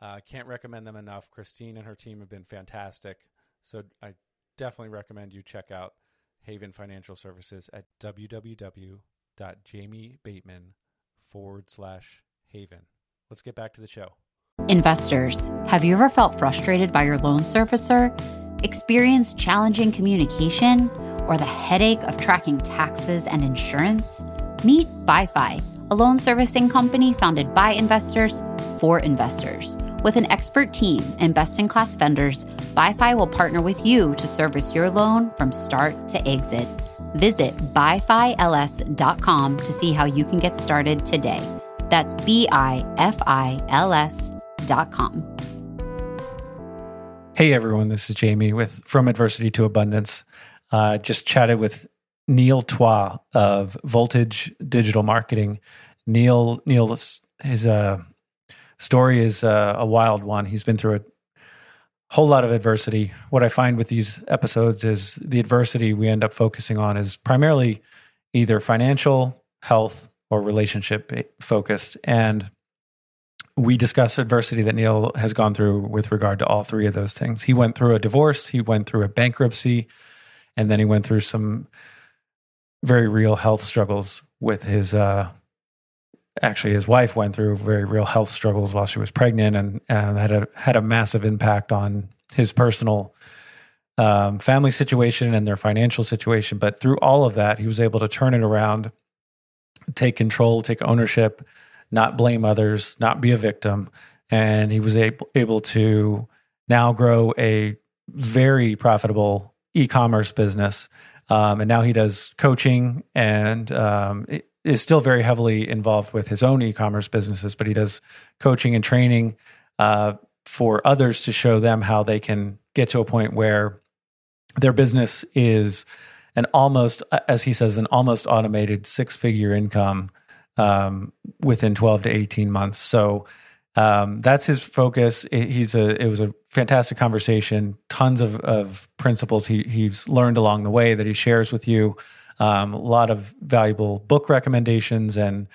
Uh, can't recommend them enough. Christine and her team have been fantastic. So I definitely recommend you check out Haven Financial Services at www.jamiebateman forward slash haven. Let's get back to the show. Investors, have you ever felt frustrated by your loan servicer, experienced challenging communication, or the headache of tracking taxes and insurance? Meet BiFi, a loan servicing company founded by investors for investors. With an expert team and best in class vendors, BiFi will partner with you to service your loan from start to exit. Visit bifils.com to see how you can get started today. That's B I F I L S.com. Hey everyone, this is Jamie with From Adversity to Abundance. Uh, just chatted with Neil Twa of Voltage Digital Marketing. Neil, Neil, his uh, story is uh, a wild one. He's been through a whole lot of adversity. What I find with these episodes is the adversity we end up focusing on is primarily either financial, health, or relationship focused. And we discuss adversity that Neil has gone through with regard to all three of those things. He went through a divorce, he went through a bankruptcy, and then he went through some very real health struggles with his uh, actually his wife went through very real health struggles while she was pregnant and um, had a had a massive impact on his personal um, family situation and their financial situation. But through all of that, he was able to turn it around, take control, take ownership, not blame others, not be a victim, and he was able able to now grow a very profitable e-commerce business. Um, and now he does coaching and um, is still very heavily involved with his own e-commerce businesses, but he does coaching and training uh, for others to show them how they can get to a point where their business is an almost, as he says, an almost automated six-figure income um, within 12 to 18 months. So um, that's his focus. He's a. It was a fantastic conversation. Tons of, of principles he, he's learned along the way that he shares with you um, a lot of valuable book recommendations and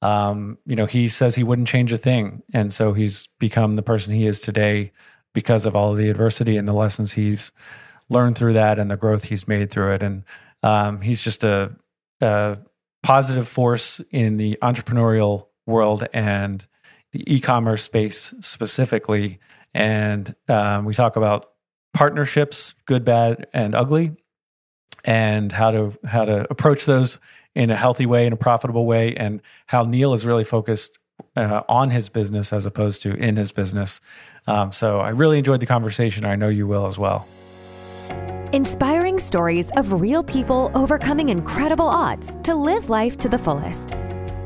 um, you know he says he wouldn't change a thing. And so he's become the person he is today because of all of the adversity and the lessons he's learned through that and the growth he's made through it. And um, he's just a, a positive force in the entrepreneurial world and the e-commerce space specifically. And um, we talk about partnerships good bad and ugly and how to how to approach those in a healthy way, in a profitable way, and how Neil is really focused uh, on his business as opposed to in his business. Um, so I really enjoyed the conversation. I know you will as well. Inspiring stories of real people overcoming incredible odds to live life to the fullest.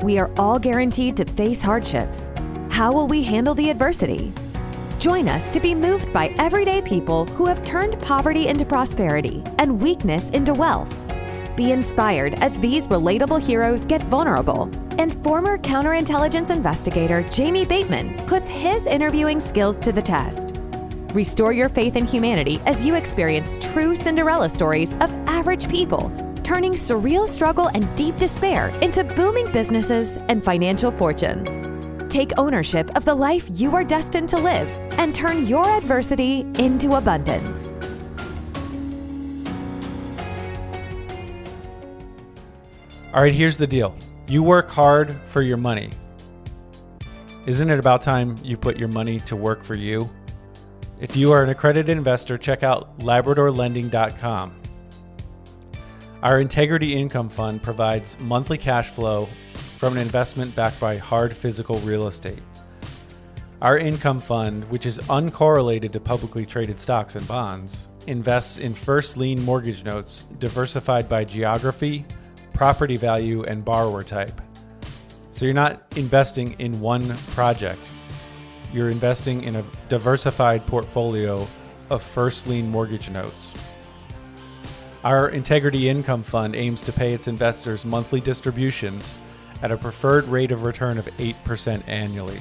We are all guaranteed to face hardships. How will we handle the adversity? Join us to be moved by everyday people who have turned poverty into prosperity and weakness into wealth. Be inspired as these relatable heroes get vulnerable. And former counterintelligence investigator Jamie Bateman puts his interviewing skills to the test. Restore your faith in humanity as you experience true Cinderella stories of average people, turning surreal struggle and deep despair into booming businesses and financial fortune. Take ownership of the life you are destined to live and turn your adversity into abundance. All right, here's the deal you work hard for your money. Isn't it about time you put your money to work for you? If you are an accredited investor, check out labradorlending.com. Our Integrity Income Fund provides monthly cash flow from an investment backed by hard physical real estate. Our income fund, which is uncorrelated to publicly traded stocks and bonds, invests in first lien mortgage notes diversified by geography, property value, and borrower type. So you're not investing in one project, you're investing in a diversified portfolio of first lien mortgage notes. Our Integrity Income Fund aims to pay its investors monthly distributions at a preferred rate of return of 8% annually.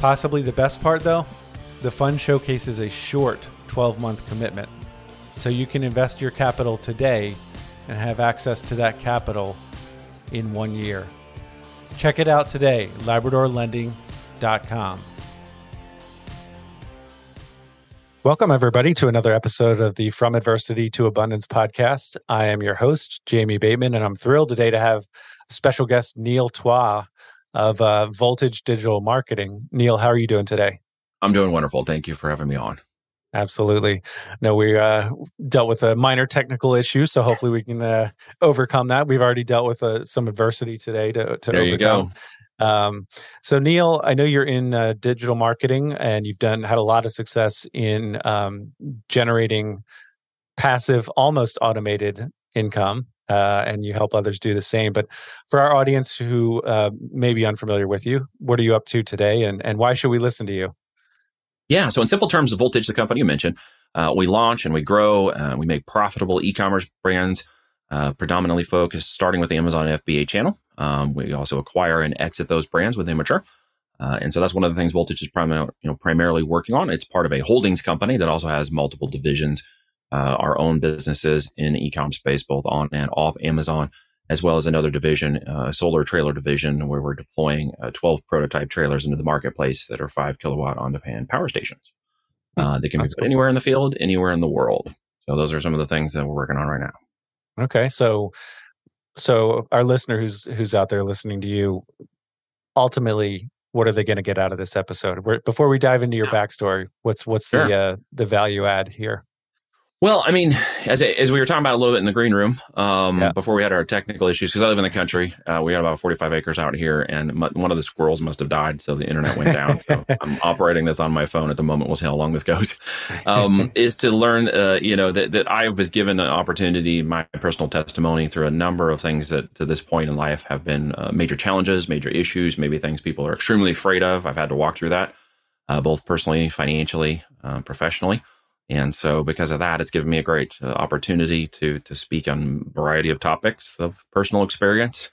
Possibly the best part, though, the fund showcases a short 12 month commitment. So you can invest your capital today and have access to that capital in one year. Check it out today, LabradorLending.com. Welcome, everybody, to another episode of the From Adversity to Abundance podcast. I am your host, Jamie Bateman, and I'm thrilled today to have special guest Neil Twa of uh, Voltage Digital Marketing. Neil, how are you doing today? I'm doing wonderful. Thank you for having me on. Absolutely. No, we uh, dealt with a minor technical issue, so hopefully we can uh, overcome that. We've already dealt with uh, some adversity today to, to there overcome. you go. Um, so Neil, I know you're in uh, digital marketing and you've done had a lot of success in um, generating passive, almost automated income, uh, and you help others do the same. But for our audience who uh, may be unfamiliar with you, what are you up to today, and and why should we listen to you? Yeah. So in simple terms, the Voltage, the company you mentioned, uh, we launch and we grow. Uh, we make profitable e-commerce brands, uh, predominantly focused, starting with the Amazon FBA channel. Um, we also acquire and exit those brands when they mature. Uh, and so that's one of the things Voltage is primarily, you know, primarily working on. It's part of a holdings company that also has multiple divisions, uh, our own businesses in e-com space, both on and off Amazon, as well as another division, uh, solar trailer division, where we're deploying uh, 12 prototype trailers into the marketplace that are five kilowatt on demand power stations. Hmm. Uh, they can That's be put cool. anywhere in the field, anywhere in the world. So those are some of the things that we're working on right now. Okay. So so our listener who's who's out there listening to you ultimately what are they going to get out of this episode before we dive into your backstory what's what's sure. the uh, the value add here well, I mean, as as we were talking about a little bit in the green room um, yeah. before we had our technical issues, because I live in the country, uh, we had about 45 acres out here, and m- one of the squirrels must have died, so the internet went down. so I'm operating this on my phone at the moment. We'll see how long this goes. Um, is to learn, uh, you know, that that I was given an opportunity, my personal testimony through a number of things that to this point in life have been uh, major challenges, major issues, maybe things people are extremely afraid of. I've had to walk through that, uh, both personally, financially, uh, professionally. And so, because of that, it's given me a great uh, opportunity to to speak on a variety of topics of personal experience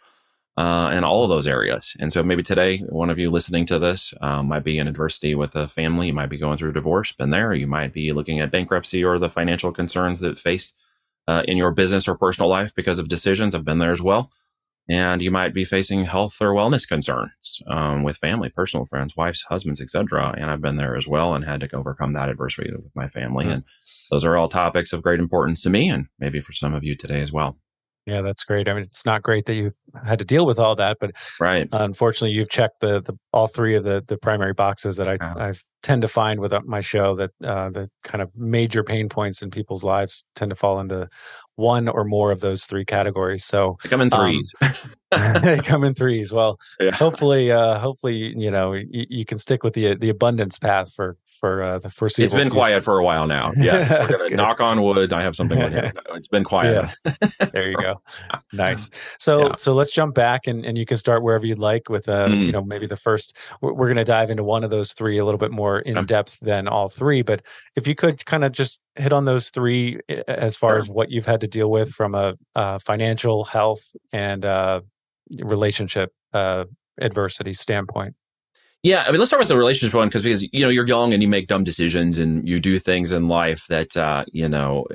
uh, in all of those areas. And so, maybe today, one of you listening to this um, might be in adversity with a family. You might be going through a divorce, been there. You might be looking at bankruptcy or the financial concerns that face uh, in your business or personal life because of decisions. I've been there as well and you might be facing health or wellness concerns um, with family, personal friends, wives, husbands, etc. And I've been there as well and had to overcome that adversity with my family. Mm-hmm. And those are all topics of great importance to me, and maybe for some of you today as well. Yeah, that's great. I mean, it's not great that you've had to deal with all that, but right. Unfortunately, you've checked the the all three of the the primary boxes that I uh-huh. I tend to find with uh, my show that uh, the kind of major pain points in people's lives tend to fall into one or more of those three categories. So they come in um, threes. Um, they come in threes. Well, yeah. hopefully, uh, hopefully, you know, you, you, can stick with the the abundance path for for uh, the foreseeable. It's been future. quiet for a while now. Yeah, knock on wood. I have something with him. It's been quiet. Yeah. there you go. Nice. So yeah. so let's jump back and, and you can start wherever you'd like with uh mm. you know maybe the first. We're, we're going to dive into one of those three a little bit more in depth than all three, but if you could kind of just hit on those three as far sure. as what you've had to deal with from a, a financial, health, and uh, relationship uh, adversity standpoint. Yeah, I mean, let's start with the relationship one because because you know you're young and you make dumb decisions and you do things in life that uh, you know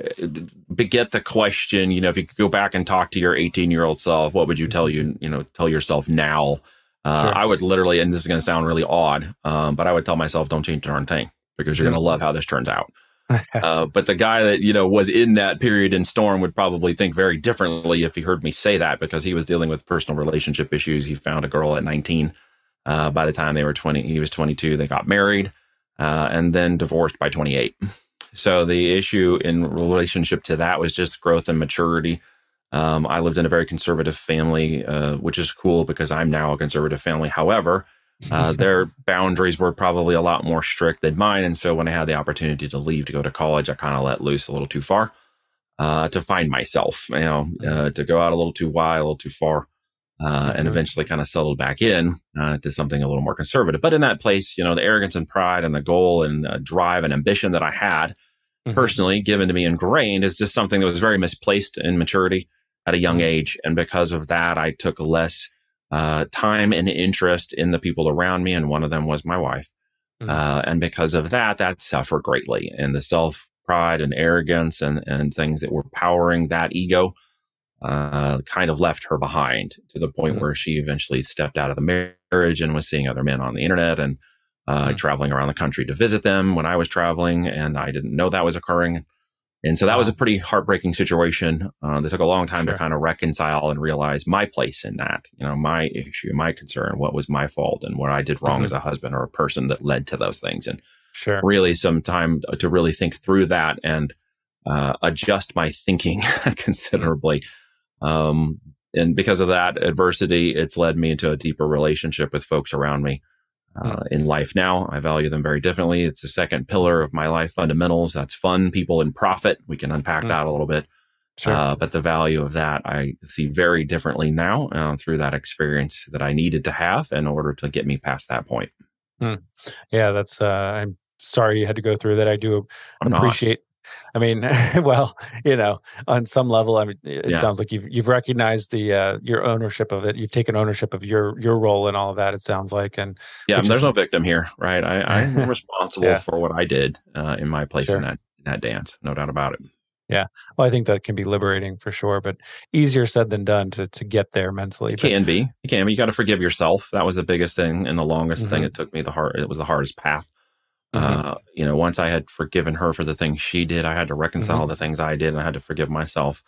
beget the question. You know, if you could go back and talk to your 18 year old self, what would you tell you? You know, tell yourself now. Uh, sure. I would literally, and this is going to sound really odd, um, but I would tell myself, don't change a darn thing because you're going to love how this turns out. uh, but the guy that you know was in that period in storm would probably think very differently if he heard me say that because he was dealing with personal relationship issues. He found a girl at 19 uh, by the time they were 20, he was 22. They got married. uh, and then divorced by 28. So the issue in relationship to that was just growth and maturity. Um, I lived in a very conservative family, uh, which is cool because I'm now a conservative family. However, uh, their boundaries were probably a lot more strict than mine. And so when I had the opportunity to leave to go to college, I kind of let loose a little too far uh, to find myself, you know, uh, to go out a little too wide, a little too far. Uh, and mm-hmm. eventually kind of settled back in uh, to something a little more conservative. But in that place, you know, the arrogance and pride and the goal and uh, drive and ambition that I had mm-hmm. personally given to me ingrained is just something that was very misplaced in maturity at a young mm-hmm. age. And because of that, I took less uh, time and interest in the people around me. And one of them was my wife. Mm-hmm. Uh, and because of that, that suffered greatly. And the self pride and arrogance and, and things that were powering that ego uh, kind of left her behind to the point mm-hmm. where she eventually stepped out of the marriage and was seeing other men on the internet and uh, mm-hmm. traveling around the country to visit them when I was traveling, and I didn't know that was occurring. And so that was a pretty heartbreaking situation uh, that took a long time sure. to kind of reconcile and realize my place in that, you know, my issue, my concern, what was my fault and what I did wrong mm-hmm. as a husband or a person that led to those things. And sure. really some time to really think through that and uh, adjust my thinking considerably. Um, and because of that adversity, it's led me into a deeper relationship with folks around me uh, hmm. in life now. I value them very differently. It's the second pillar of my life fundamentals. That's fun, people, and profit. We can unpack mm. that a little bit. Sure. Uh, but the value of that I see very differently now uh, through that experience that I needed to have in order to get me past that point. Mm. Yeah, that's. Uh, I'm sorry you had to go through that. I do I'm appreciate I mean, well, you know, on some level, I mean, it yeah. sounds like you've you've recognized the uh, your ownership of it. You've taken ownership of your your role in all of that. It sounds like, and yeah, there's no victim here, right? I, I'm responsible yeah. for what I did uh, in my place sure. in that in that dance, no doubt about it. Yeah, well, I think that can be liberating for sure, but easier said than done to to get there mentally. It but, can be. You can. Be. You got to forgive yourself. That was the biggest thing and the longest mm-hmm. thing. It took me the hard. It was the hardest path. Uh, you know, once I had forgiven her for the things she did, I had to reconcile mm-hmm. the things I did, and I had to forgive myself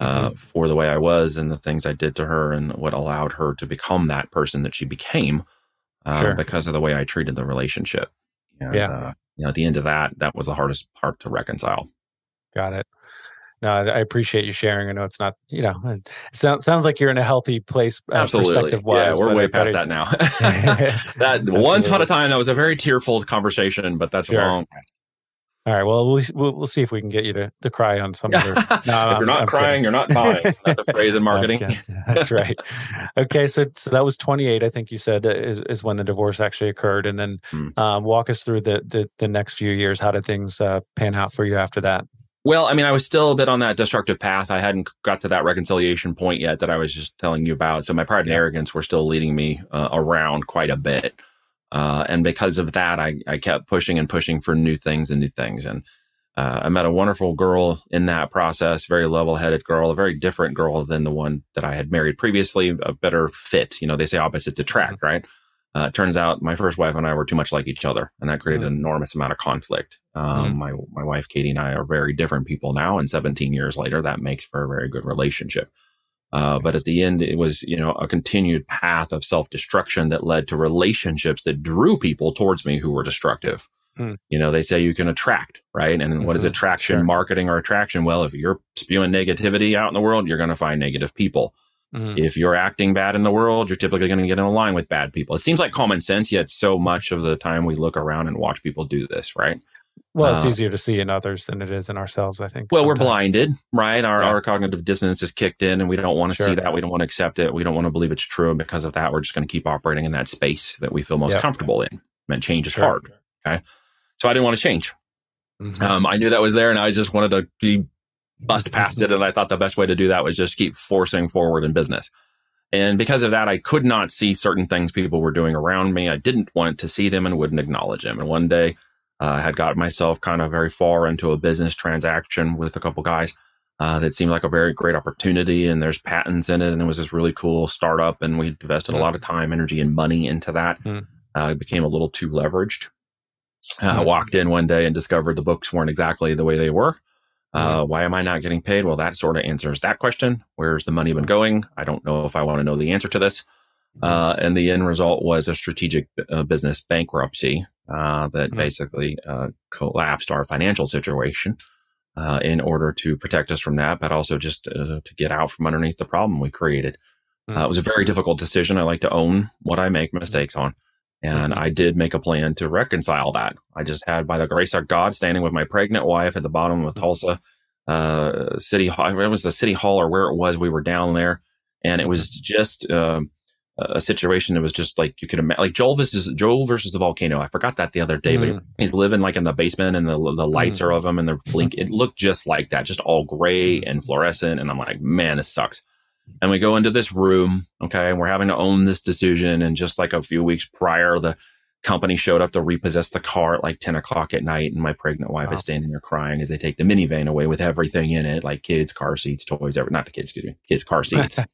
uh, mm-hmm. for the way I was and the things I did to her, and what allowed her to become that person that she became uh, sure. because of the way I treated the relationship. And, yeah. Uh, you know, at the end of that, that was the hardest part to reconcile. Got it no, I appreciate you sharing. I know it's not, you know, it sounds sounds like you're in a healthy place. Uh, Absolutely, yeah, we're way past that now. that once upon a time, that was a very tearful conversation, but that's sure. long past. All right. Well, we'll we'll, see if we can get you to, to cry on some other. No, if I'm, you're not I'm crying, kidding. you're not dying. That's the phrase in marketing. Okay. That's right. Okay, so so that was 28. I think you said uh, is is when the divorce actually occurred, and then mm. um, walk us through the, the, the next few years. How did things uh, pan out for you after that? Well, I mean, I was still a bit on that destructive path. I hadn't got to that reconciliation point yet that I was just telling you about. So my pride and arrogance were still leading me uh, around quite a bit. Uh, and because of that, I, I kept pushing and pushing for new things and new things. And uh, I met a wonderful girl in that process, very level headed girl, a very different girl than the one that I had married previously, a better fit. You know, they say opposites attract, mm-hmm. right? Uh, it turns out my first wife and I were too much like each other, and that created mm-hmm. an enormous amount of conflict. Um, mm-hmm. My my wife Katie and I are very different people now, and 17 years later, that makes for a very good relationship. Uh, But at the end, it was you know a continued path of self destruction that led to relationships that drew people towards me who were destructive. Mm. You know, they say you can attract, right? And mm-hmm. what is mm-hmm. attraction, sure. marketing, or attraction? Well, if you're spewing negativity out in the world, you're going to find negative people. Mm-hmm. If you're acting bad in the world, you're typically going to get in a line with bad people. It seems like common sense, yet so much of the time we look around and watch people do this, right? Well, it's uh, easier to see in others than it is in ourselves, I think. Well, sometimes. we're blinded, right? Our, yeah. our cognitive dissonance is kicked in and we don't want to sure. see that. We don't want to accept it. We don't want to believe it's true. And because of that, we're just going to keep operating in that space that we feel most yep. comfortable in. And change is sure. hard. Okay. So I didn't want to change. Mm-hmm. Um, I knew that was there and I just wanted to be bust past it. And I thought the best way to do that was just keep forcing forward in business. And because of that, I could not see certain things people were doing around me. I didn't want to see them and wouldn't acknowledge them. And one day uh, I had got myself kind of very far into a business transaction with a couple guys uh, that seemed like a very great opportunity. And there's patents in it. And it was this really cool startup. And we invested mm. a lot of time, energy, and money into that. Mm. Uh, became a little too leveraged. Uh, I mm. walked in one day and discovered the books weren't exactly the way they were. Uh, why am I not getting paid? Well, that sort of answers that question. Where's the money been going? I don't know if I want to know the answer to this. Uh, and the end result was a strategic uh, business bankruptcy uh, that mm-hmm. basically uh, collapsed our financial situation uh, in order to protect us from that, but also just uh, to get out from underneath the problem we created. Mm-hmm. it was a very difficult decision. I like to own what I make mistakes on. And mm-hmm. I did make a plan to reconcile that. I just had, by the grace of God, standing with my pregnant wife at the bottom of Tulsa uh, City Hall. It was the City Hall or where it was. We were down there, and it was just uh, a situation that was just like you could imagine, like Joel versus Joel versus the volcano. I forgot that the other day, mm. but he's living like in the basement, and the the lights mm. are of him, and they're blink. It looked just like that, just all gray and fluorescent. And I'm like, man, this sucks. And we go into this room, okay, and we're having to own this decision. And just like a few weeks prior, the company showed up to repossess the car at like 10 o'clock at night. And my pregnant wife wow. is standing there crying as they take the minivan away with everything in it, like kids, car seats, toys, every, not the kids, excuse me, kids, car seats.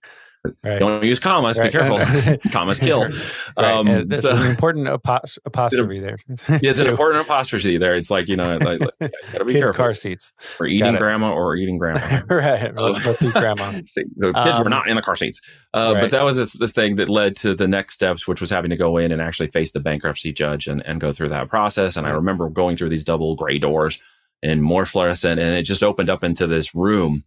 Right. Don't use commas. Right. Be careful. commas kill. Right. Um, so, an important apostrophe there. yeah, it's an important apostrophe there. It's like you know, like, like gotta be kids careful. car seats. Or eating grandma or eating grandma. right. Let's, let's eat grandma. the kids um, were not in the car seats. Uh, but that was the thing that led to the next steps, which was having to go in and actually face the bankruptcy judge and, and go through that process. And I remember going through these double gray doors and more fluorescent, and it just opened up into this room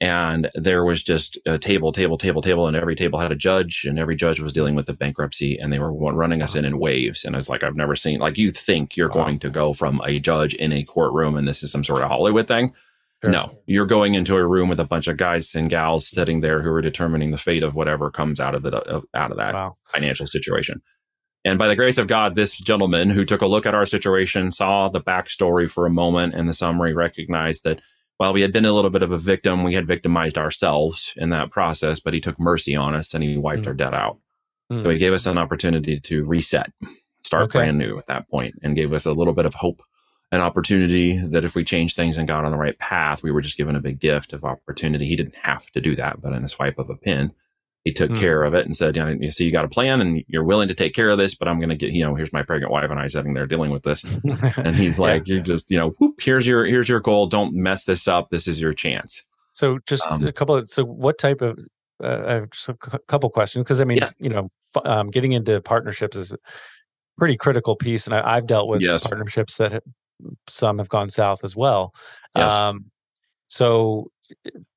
and there was just a table, table, table, table, and every table had a judge, and every judge was dealing with the bankruptcy, and they were running us in in waves. And it's like I've never seen. Like you think you're going to go from a judge in a courtroom, and this is some sort of Hollywood thing. Sure. No, you're going into a room with a bunch of guys and gals sitting there who are determining the fate of whatever comes out of the out of that wow. financial situation. And by the grace of God, this gentleman who took a look at our situation saw the backstory for a moment and the summary recognized that while we had been a little bit of a victim, we had victimized ourselves in that process, but he took mercy on us and he wiped mm. our debt out. Mm. So he gave us an opportunity to reset, start okay. brand new at that point, and gave us a little bit of hope, an opportunity that if we changed things and got on the right path, we were just given a big gift of opportunity. He didn't have to do that, but in a swipe of a pen, he took mm. care of it and said, you know, see, you got a plan and you're willing to take care of this, but I'm going to get, you know, here's my pregnant wife and I sitting there dealing with this. and he's like, yeah. you just, you know, whoop, here's your, here's your goal. Don't mess this up. This is your chance. So just um, a couple of, so what type of, uh, I have just a couple questions. Cause I mean, yeah. you know, um, getting into partnerships is a pretty critical piece. And I, have dealt with yes. partnerships that have, some have gone south as well. Yes. Um, so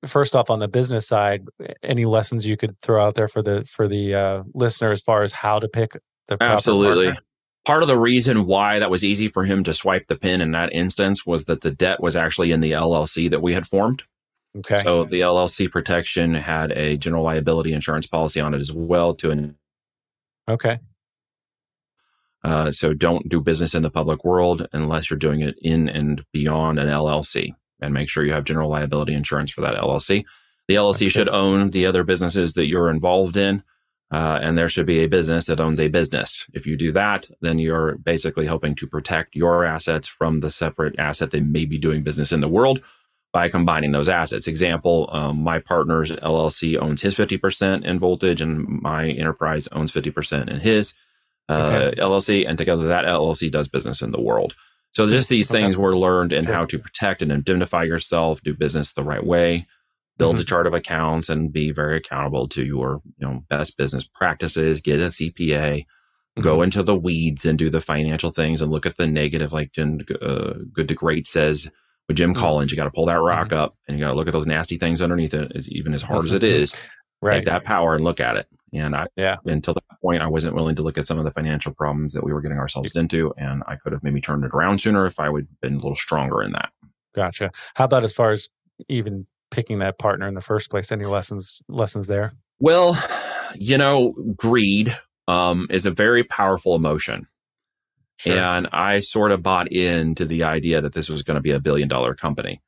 first off on the business side any lessons you could throw out there for the for the uh, listener as far as how to pick the absolutely partner? part of the reason why that was easy for him to swipe the pin in that instance was that the debt was actually in the llc that we had formed. Okay. So the llc protection had a general liability insurance policy on it as well to an okay. Uh, so don't do business in the public world unless you're doing it in and beyond an llc and make sure you have general liability insurance for that LLC. The LLC should own the other businesses that you're involved in. Uh, and there should be a business that owns a business. If you do that, then you're basically hoping to protect your assets from the separate asset that may be doing business in the world by combining those assets. Example, um, my partner's LLC owns his 50% in Voltage, and my enterprise owns 50% in his uh, okay. LLC. And together, that LLC does business in the world. So just these okay. things were learned in sure. how to protect and indemnify yourself, do business the right way, build mm-hmm. a chart of accounts, and be very accountable to your you know best business practices. Get a CPA, mm-hmm. go into the weeds and do the financial things, and look at the negative. Like Jim, uh, Good to Great says with Jim mm-hmm. Collins, you got to pull that rock mm-hmm. up and you got to look at those nasty things underneath it. Even as hard as it is, right. take that power and look at it. And I, yeah, until that point, I wasn't willing to look at some of the financial problems that we were getting ourselves into. And I could have maybe turned it around sooner if I would have been a little stronger in that. Gotcha. How about as far as even picking that partner in the first place? Any lessons, lessons there? Well, you know, greed um, is a very powerful emotion. Sure. And I sort of bought into the idea that this was going to be a billion dollar company.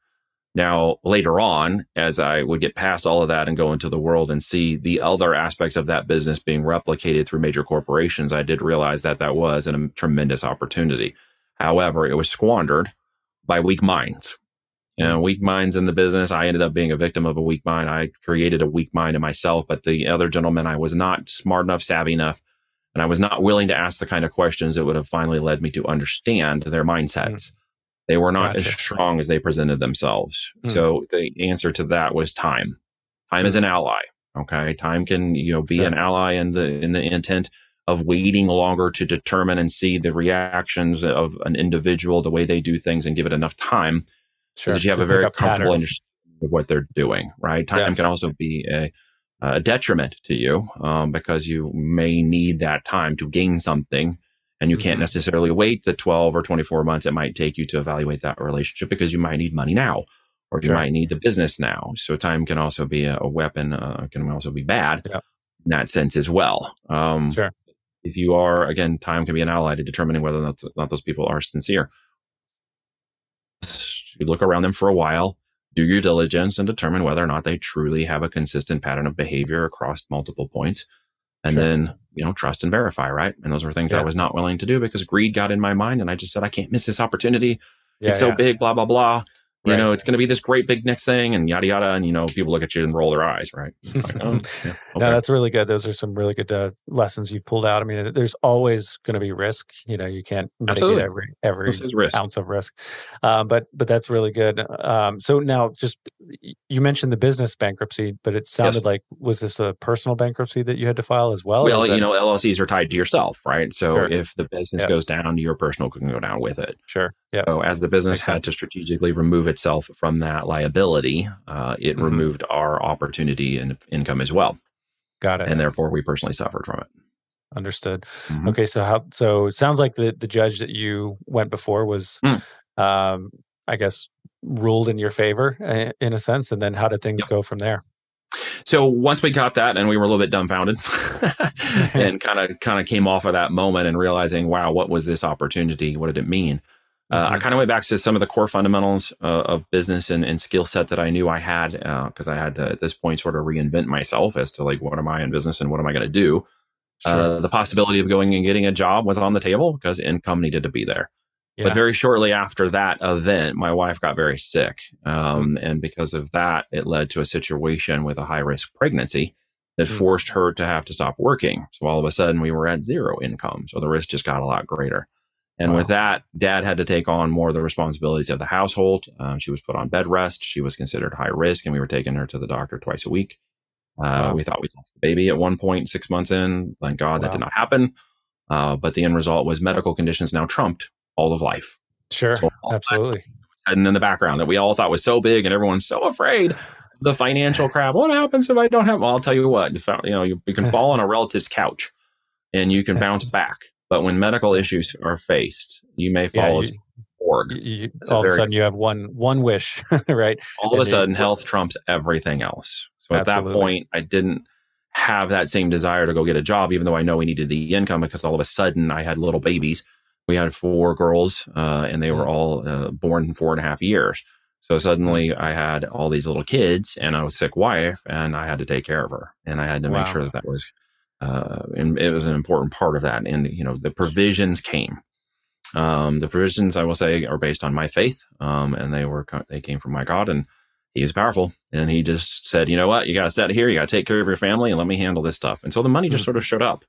Now, later on, as I would get past all of that and go into the world and see the other aspects of that business being replicated through major corporations, I did realize that that was a tremendous opportunity. However, it was squandered by weak minds. And weak minds in the business. I ended up being a victim of a weak mind. I created a weak mind in myself, but the other gentleman, I was not smart enough, savvy enough, and I was not willing to ask the kind of questions that would have finally led me to understand their mindsets. Mm. They were not gotcha. as strong as they presented themselves. Mm. So the answer to that was time. Time is an ally. Okay. Time can, you know, be Sure. an ally in the, in the intent of waiting longer to determine and see the reactions of an individual, the way they do things and give it enough time Sure. so that you have To a very comfortable patterns. understanding of what they're doing, right? Time Yeah. can also be a, a detriment to you um, because you may need that time to gain something and you can't Mhm. necessarily wait the 12 or 24 months it might take you to evaluate that relationship because you might need money now or you Sure. might need the business now. So time can also be a, a weapon, uh, can also be bad Yeah. in that sense as well. Um, Sure. If you are, again, time can be an ally to determining whether or not, not those people are sincere. You look around them for a while, do your diligence and determine whether or not they truly have a consistent pattern of behavior across multiple points. And Sure. then, you know, trust and verify, right? And those were things I was not willing to do because greed got in my mind and I just said, I can't miss this opportunity. Yeah, it's so yeah. big, blah, blah, blah. You Right. know, it's going to be this great big next thing and yada, yada. And, you know, people look at you and roll their eyes, right? Like, oh, yeah, No, that's really good. Those are some really good uh, lessons you've pulled out. I mean, there's always going to be risk. You know, you can't mitigate every every risk. ounce of risk. Um, but but that's really good. Um, so now, just you mentioned the business bankruptcy, but it sounded like was this a personal bankruptcy that you had to file as well? Well, was you know, LLCs are tied to yourself, right? So Sure. if the business Yep. goes down, your personal can go down with it. sure, yeah, So as the business Makes had sense. to strategically remove itself from that liability, uh, it Mhm. removed our opportunity and income as well, got it. and therefore we personally suffered from it. Understood. Mhm. Okay, so how? So it sounds like the the judge that you went before was, Mm. um, I guess, ruled in your favor uh, in a sense. And then how did things Yep. go from there? So once we got that, and we were a little bit dumbfounded, and kind of kind of came off of that moment and realizing, wow, what was this opportunity? What did it mean? Uh, I Mhm. kind of went back to some of the core fundamentals uh, of business and, and skill set that I knew I had because I had to at this point sort of reinvent myself as to like what am I in business and what am I going to do. Sure. Uh, the possibility of going and getting a job was on the table because income needed to be there. Yeah. But very shortly after that event, my wife got very sick. Um, Mm. And because of that, it led to a situation with a high risk pregnancy that Mm. forced her to have to stop working. So all of a sudden, we were at zero income. So the risk just got a lot greater. And with that, dad had to take on more of the responsibilities of the household. Um, she was put on bed rest. She was considered high risk, and we were taking her to the doctor twice a week. Uh, Wow. We thought we lost the baby at one point, six months in. Thank God that did not happen. Uh, but the end result was medical conditions now trumped all of life. sure, So absolutely. And in the background that we all thought was so big, and everyone's so afraid. The financial crap. What happens if I don't have? Well, I'll tell you what. If, you know, you, you can fall on a relative's couch, and you can bounce back. But when medical issues are faced, you may Yeah, fall as you- board. You- you- That's a all of a sudden, you have one one wish, right? all of a And sudden health trumps everything else. So at that point, I didn't have that same desire to go get a job, even though I know we needed the income because all of a sudden I had little babies. We had four girls, uh, and they were Mm. all uh, born in four and a half years. So suddenly I had all these little kids and I was a sick wife, and I had to take care of her, and I had to make sure that that was, uh, and it was an important part of that. And you know, the provisions came. Um, the provisions I will say are based on my faith, um, and they were they came from my God, and He is powerful. And He just said, you know what, you got to set here, you got to take care of your family, and let me handle this stuff. And so the money just Mm. sort of showed up.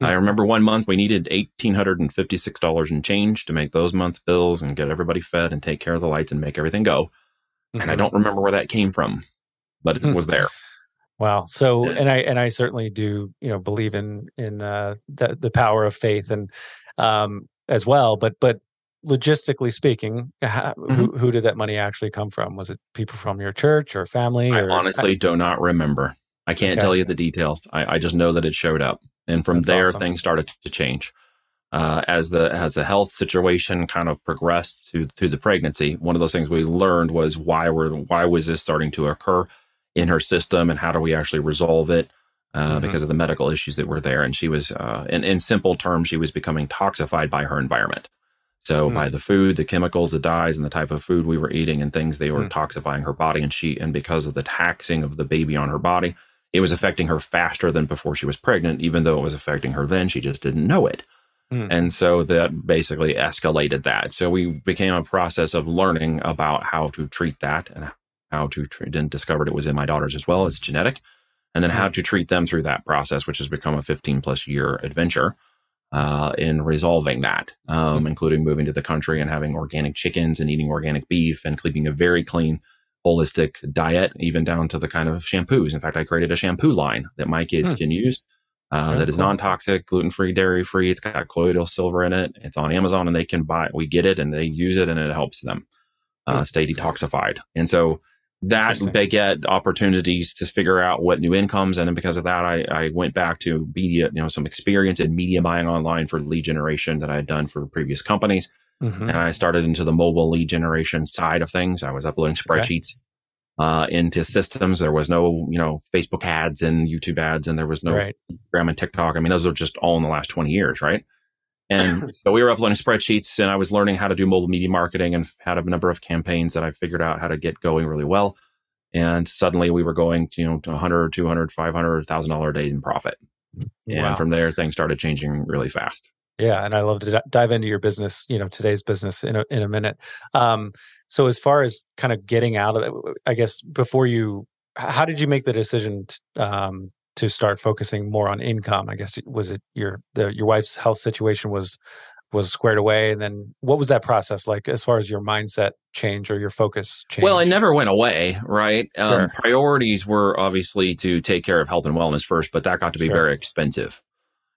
I remember one month we needed eighteen hundred and fifty six dollars in change to make those month's bills and get everybody fed and take care of the lights and make everything go. And I Mhm. don't remember where that came from, but Hmm. it was there. Wow. So, and I and I certainly do, you know, believe in in uh, the the power of faith and um, as well. But but logistically speaking, how, Mm-hmm. who who did that money actually come from? Was it people from your church or family? I or, honestly do not remember. I can't Okay. tell you the details. I, I just know that it showed up, and from That's there awesome. things started to change. Uh, as the as the health situation kind of progressed to to the pregnancy, one of those things we learned was why were why was this starting to occur in her system, and how do we actually resolve it? Uh, Mhm. Because of the medical issues that were there, and she was, uh, in in simple terms, she was becoming toxified by her environment. So Hmm. by the food, the chemicals, the dyes, and the type of food we were eating and things, they were Hmm. toxifying her body. And she, and because of the taxing of the baby on her body, it was affecting her faster than before she was pregnant, even though it was affecting her then. She just didn't know it. Hmm. And so that basically escalated that. So we became a process of learning about how to treat that and how to treat, and discovered it was in my daughters as well. It's genetic. And then how to treat them through that process, which has become a 15 plus year adventure uh, in resolving that, um, including moving to the country and having organic chickens and eating organic beef and keeping a very clean holistic diet, even down to the kind of shampoos. In fact, I created a shampoo line that my kids hmm. can use uh, that is cool. non-toxic, gluten-free, dairy-free. It's got colloidal silver in it. It's on Amazon, and they can buy. it. We get it, and they use it, and it helps them uh, hmm. stay detoxified. And so that they get opportunities to figure out what new incomes. And because of that, I, I went back to media, you know, some experience in media buying online for lead generation that I had done for previous companies. Mm-hmm. And I started into the mobile lead generation side of things. I was uploading spreadsheets okay. uh, into systems. There was no, you know, Facebook ads and YouTube ads, and there was no right. Instagram and TikTok. I mean, those are just all in the last 20 years, right? And so we were uploading spreadsheets and I was learning how to do mobile media marketing and had a number of campaigns that I figured out how to get going really well. And suddenly we were going to, you know, to 100, 200, 500, $1,000 a day in profit. And wow. from there, things started changing really fast. Yeah, and I love to d- dive into your business, you know, today's business in a in a minute. Um, so as far as kind of getting out of it, I guess before you, how did you make the decision to, um, to start focusing more on income? I guess was it your the your wife's health situation was was squared away, and then what was that process like as far as your mindset change or your focus change? Well, I never went away, right? Um, sure. Priorities were obviously to take care of health and wellness first, but that got to be sure. very expensive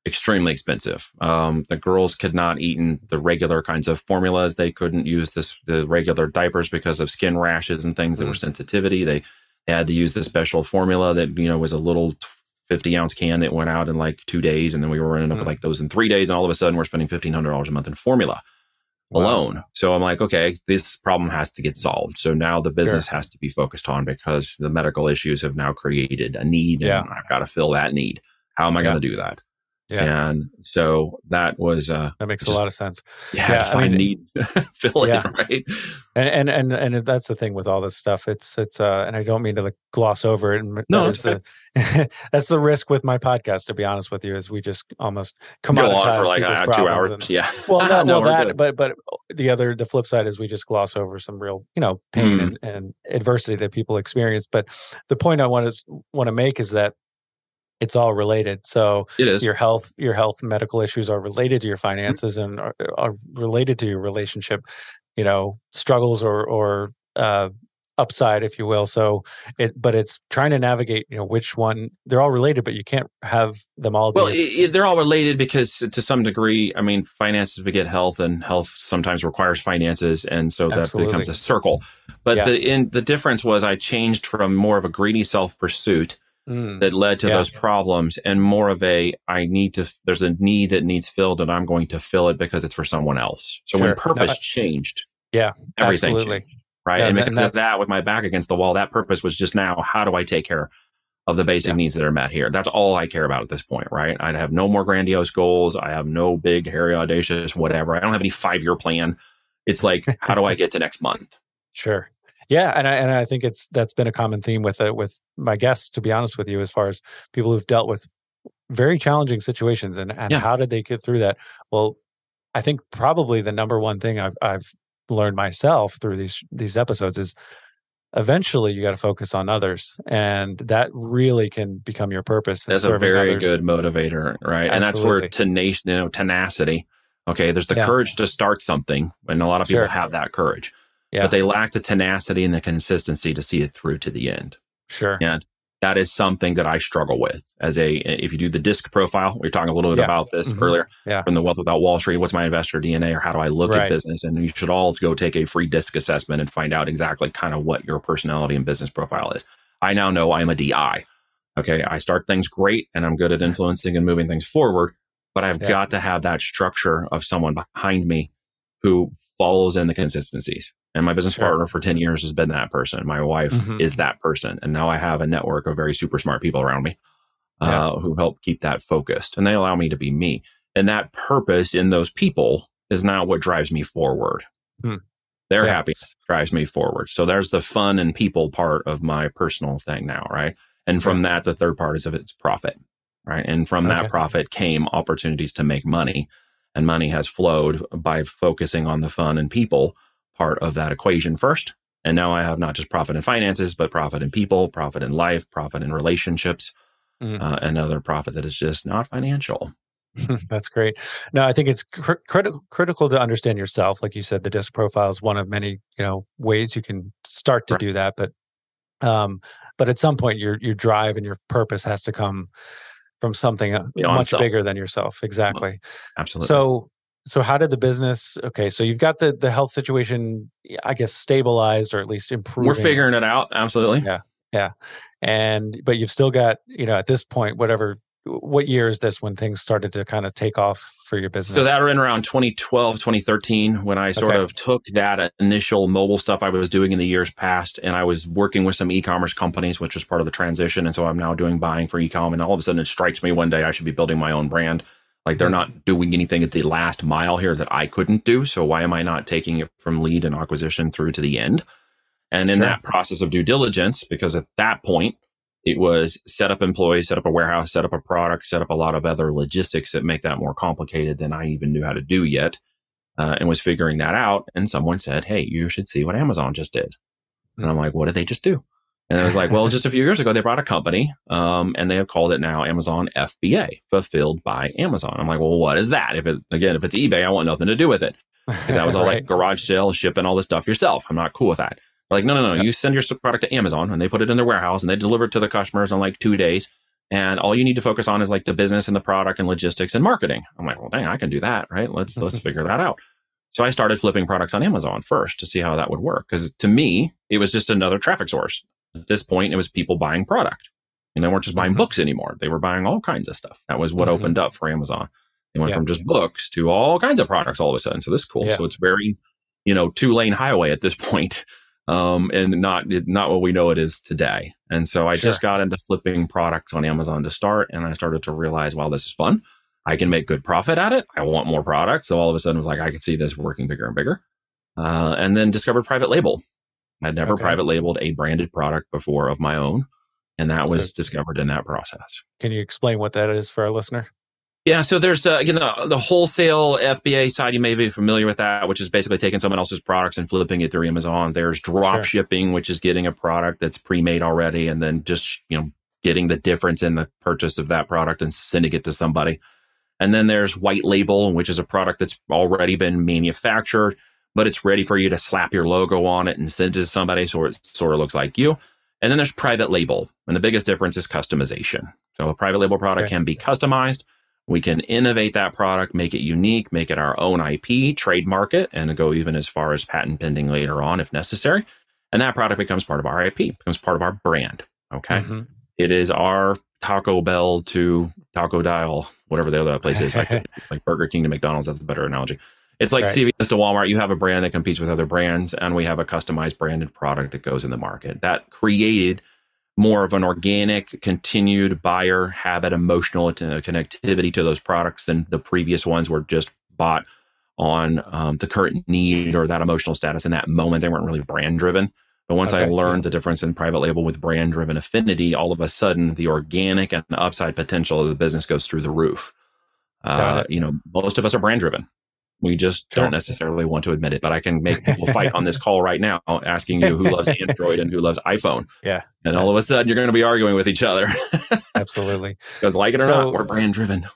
extremely expensive. Um, the girls could not eat in the regular kinds of formulas. They couldn't use this the regular diapers because of skin rashes and things. Mm. There were sensitivity. They had to use the special formula that you know was a little 50 ounce can that went out in like two days. And then we were running up mm. with like those in three days. And all of a sudden we're spending $1,500 a month in formula wow. alone. So I'm like, okay, this problem has to get solved. So now the business sure. has to be focused on because the medical issues have now created a need yeah. and I've got to fill that need. How am I yeah. going to do that? Yeah. And so that was uh that makes just, a lot of sense. Yeah, yeah find I mean, need fill yeah. it, right? And, and and and that's the thing with all this stuff. It's it's uh and I don't mean to like gloss over it. And no, the that's the risk with my podcast, to be honest with you, is we just almost come on for like uh, two hours. And, yeah. Well, no, no, well that but but the other the flip side is we just gloss over some real, you know, pain mm. and, and adversity that people experience. But the point I want to want to make is that it's all related. So it is your health, your health medical issues are related to your mm-hmm. finances and are, are related to your relationship, you know, struggles or, or, uh, upside, if you will. So it, but it's trying to navigate, you know, which one they're all related, but you can't have them all. Well, it, they're all related because to some degree, I mean, finances beget health and health sometimes requires finances. And so that Absolutely. becomes a circle. But yeah. the, in the difference was I changed from more of a greedy self pursuit mm. that led to yeah. those problems and more of a I need to there's a need that needs filled and I'm going to fill it because it's for someone else. So sure. when purpose no, changed, yeah, everything absolutely. changed. Right. Yeah, and because of that with my back against the wall, that purpose was just now how do I take care of the basic yeah. needs that are met here. That's all I care about at this point, right? I have no more grandiose goals. I have no big, hairy, audacious, whatever. I don't have any five year plan. It's like, how do I get to next month? Sure. Yeah, and I and I think it's that's been a common theme with it with my guests. To be honest with you, as far as people who've dealt with very challenging situations and and yeah. how did they get through that? Well, I think probably the number one thing I've I've learned myself through these these episodes is eventually you got to focus on others and that really can become your purpose that's a very others. good motivator right Absolutely. and that's where tenacity you know, tenacity okay there's the yeah. courage to start something and a lot of people sure. have that courage yeah. but they lack the tenacity and the consistency to see it through to the end. Sure. And that is something that I struggle with as a, if you do the disc profile, we are talking a little bit yeah. about this mm-hmm. earlier yeah. from the Wealth Without Wall Street. What's my investor DNA or how do I look right. at business? And you should all go take a free disc assessment and find out exactly kind of what your personality and business profile is. I now know I'm a DI. Okay. I start things great and I'm good at influencing and moving things forward, but I've yeah. got to have that structure of someone behind me who follows in the consistencies. And my business sure. partner for 10 years has been that person. My wife mm-hmm. is that person. And now I have a network of very super smart people around me uh, yeah. who help keep that focused. And they allow me to be me. And that purpose in those people is not what drives me forward. Hmm. Their yeah. happiness drives me forward. So there's the fun and people part of my personal thing now, right? And from that, the third part is of its profit, right? And from okay. that profit came opportunities to make money. And money has flowed by focusing on the fun and people part of that equation first. And now I have not just profit in finances, but profit in people, profit in life, profit in relationships, mm-hmm. uh, another profit that is just not financial. That's great. No, I think it's cr- critical critical to understand yourself. Like you said, the disc profile is one of many you know ways you can start to right. do that. But um, but at some point, your your drive and your purpose has to come from something uh, Beyond much self. bigger than yourself. Exactly. Absolutely. So so how did the business okay so you've got the the health situation i guess stabilized or at least improved we're figuring it out absolutely yeah yeah and but you've still got you know at this point whatever what year is this when things started to kind of take off for your business? So that were in around 2012, 2013, when I sort okay. of took that initial mobile stuff I was doing in the years past, and I was working with some e-commerce companies, which was part of the transition. And so I'm now doing buying for e-com, and all of a sudden it strikes me one day I should be building my own brand. Like they're not doing anything at the last mile here that I couldn't do. So why am I not taking it from lead and acquisition through to the end? And in sure. that process of due diligence, because at that point it was set up employees, set up a warehouse, set up a product, set up a lot of other logistics that make that more complicated than I even knew how to do yet. Uh, and was figuring that out. And someone said, Hey, you should see what Amazon just did. And I'm like, What did they just do? And I was like, Well, just a few years ago, they brought a company um, and they have called it now Amazon FBA, fulfilled by Amazon. I'm like, Well, what is that? If it, again, if it's eBay, I want nothing to do with it. Because that was all right. like garage sale, shipping all this stuff yourself. I'm not cool with that. Like, no, no, no. Yep. You send your product to Amazon and they put it in their warehouse and they deliver it to the customers in like two days. And all you need to focus on is like the business and the product and logistics and marketing. I'm like, well, dang, I can do that, right? Let's let's figure that out. So I started flipping products on Amazon first to see how that would work. Because to me, it was just another traffic source. At this point, it was people buying product. And they weren't just buying mm-hmm. books anymore. They were buying all kinds of stuff. That was what mm-hmm. opened up for Amazon. They went yeah. from just books to all kinds of products all of a sudden. So this is cool. Yeah. So it's very, you know, two lane highway at this point um, and not not what we know it is today. And so I sure. just got into flipping products on Amazon to start, and I started to realize, wow, this is fun. I can make good profit at it. I want more products. So all of a sudden, it was like I could see this working bigger and bigger. Uh, and then discovered private label. I'd never okay. private labeled a branded product before of my own, and that was so, discovered in that process. Can you explain what that is for our listener? Yeah, so there's uh, again the, the wholesale FBA side. You may be familiar with that, which is basically taking someone else's products and flipping it through Amazon. There's drop sure. shipping, which is getting a product that's pre-made already, and then just you know getting the difference in the purchase of that product and sending it to somebody. And then there's white label, which is a product that's already been manufactured, but it's ready for you to slap your logo on it and send it to somebody, so it sort of looks like you. And then there's private label, and the biggest difference is customization. So a private label product can be customized we can innovate that product, make it unique, make it our own IP, trademark it, and go even as far as patent pending later on if necessary. And that product becomes part of our IP, becomes part of our brand. Okay. Mm-hmm. It is our Taco Bell to Taco Dial, whatever the other place is, like, like Burger King to McDonald's. That's a better analogy. It's like right. CVS to Walmart. You have a brand that competes with other brands, and we have a customized branded product that goes in the market. That created more of an organic, continued buyer habit, emotional connectivity to those products than the previous ones were just bought on um, the current need or that emotional status in that moment. They weren't really brand driven. But once okay. I learned the difference in private label with brand driven affinity, all of a sudden the organic and the upside potential of the business goes through the roof. Uh, you know, most of us are brand driven. We just don't necessarily want to admit it, but I can make people fight on this call right now, asking you who loves Android and who loves iPhone. Yeah. And all of a sudden, you're going to be arguing with each other. absolutely. Because, like it or so, not, we're brand driven.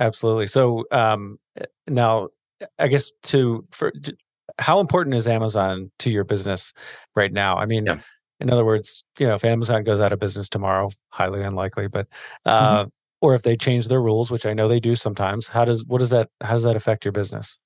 Absolutely. So, um, now, I guess to for how important is Amazon to your business right now? I mean, yeah. in other words, you know, if Amazon goes out of business tomorrow, highly unlikely, but uh, mm-hmm. or if they change their rules, which I know they do sometimes, how does what does that how does that affect your business?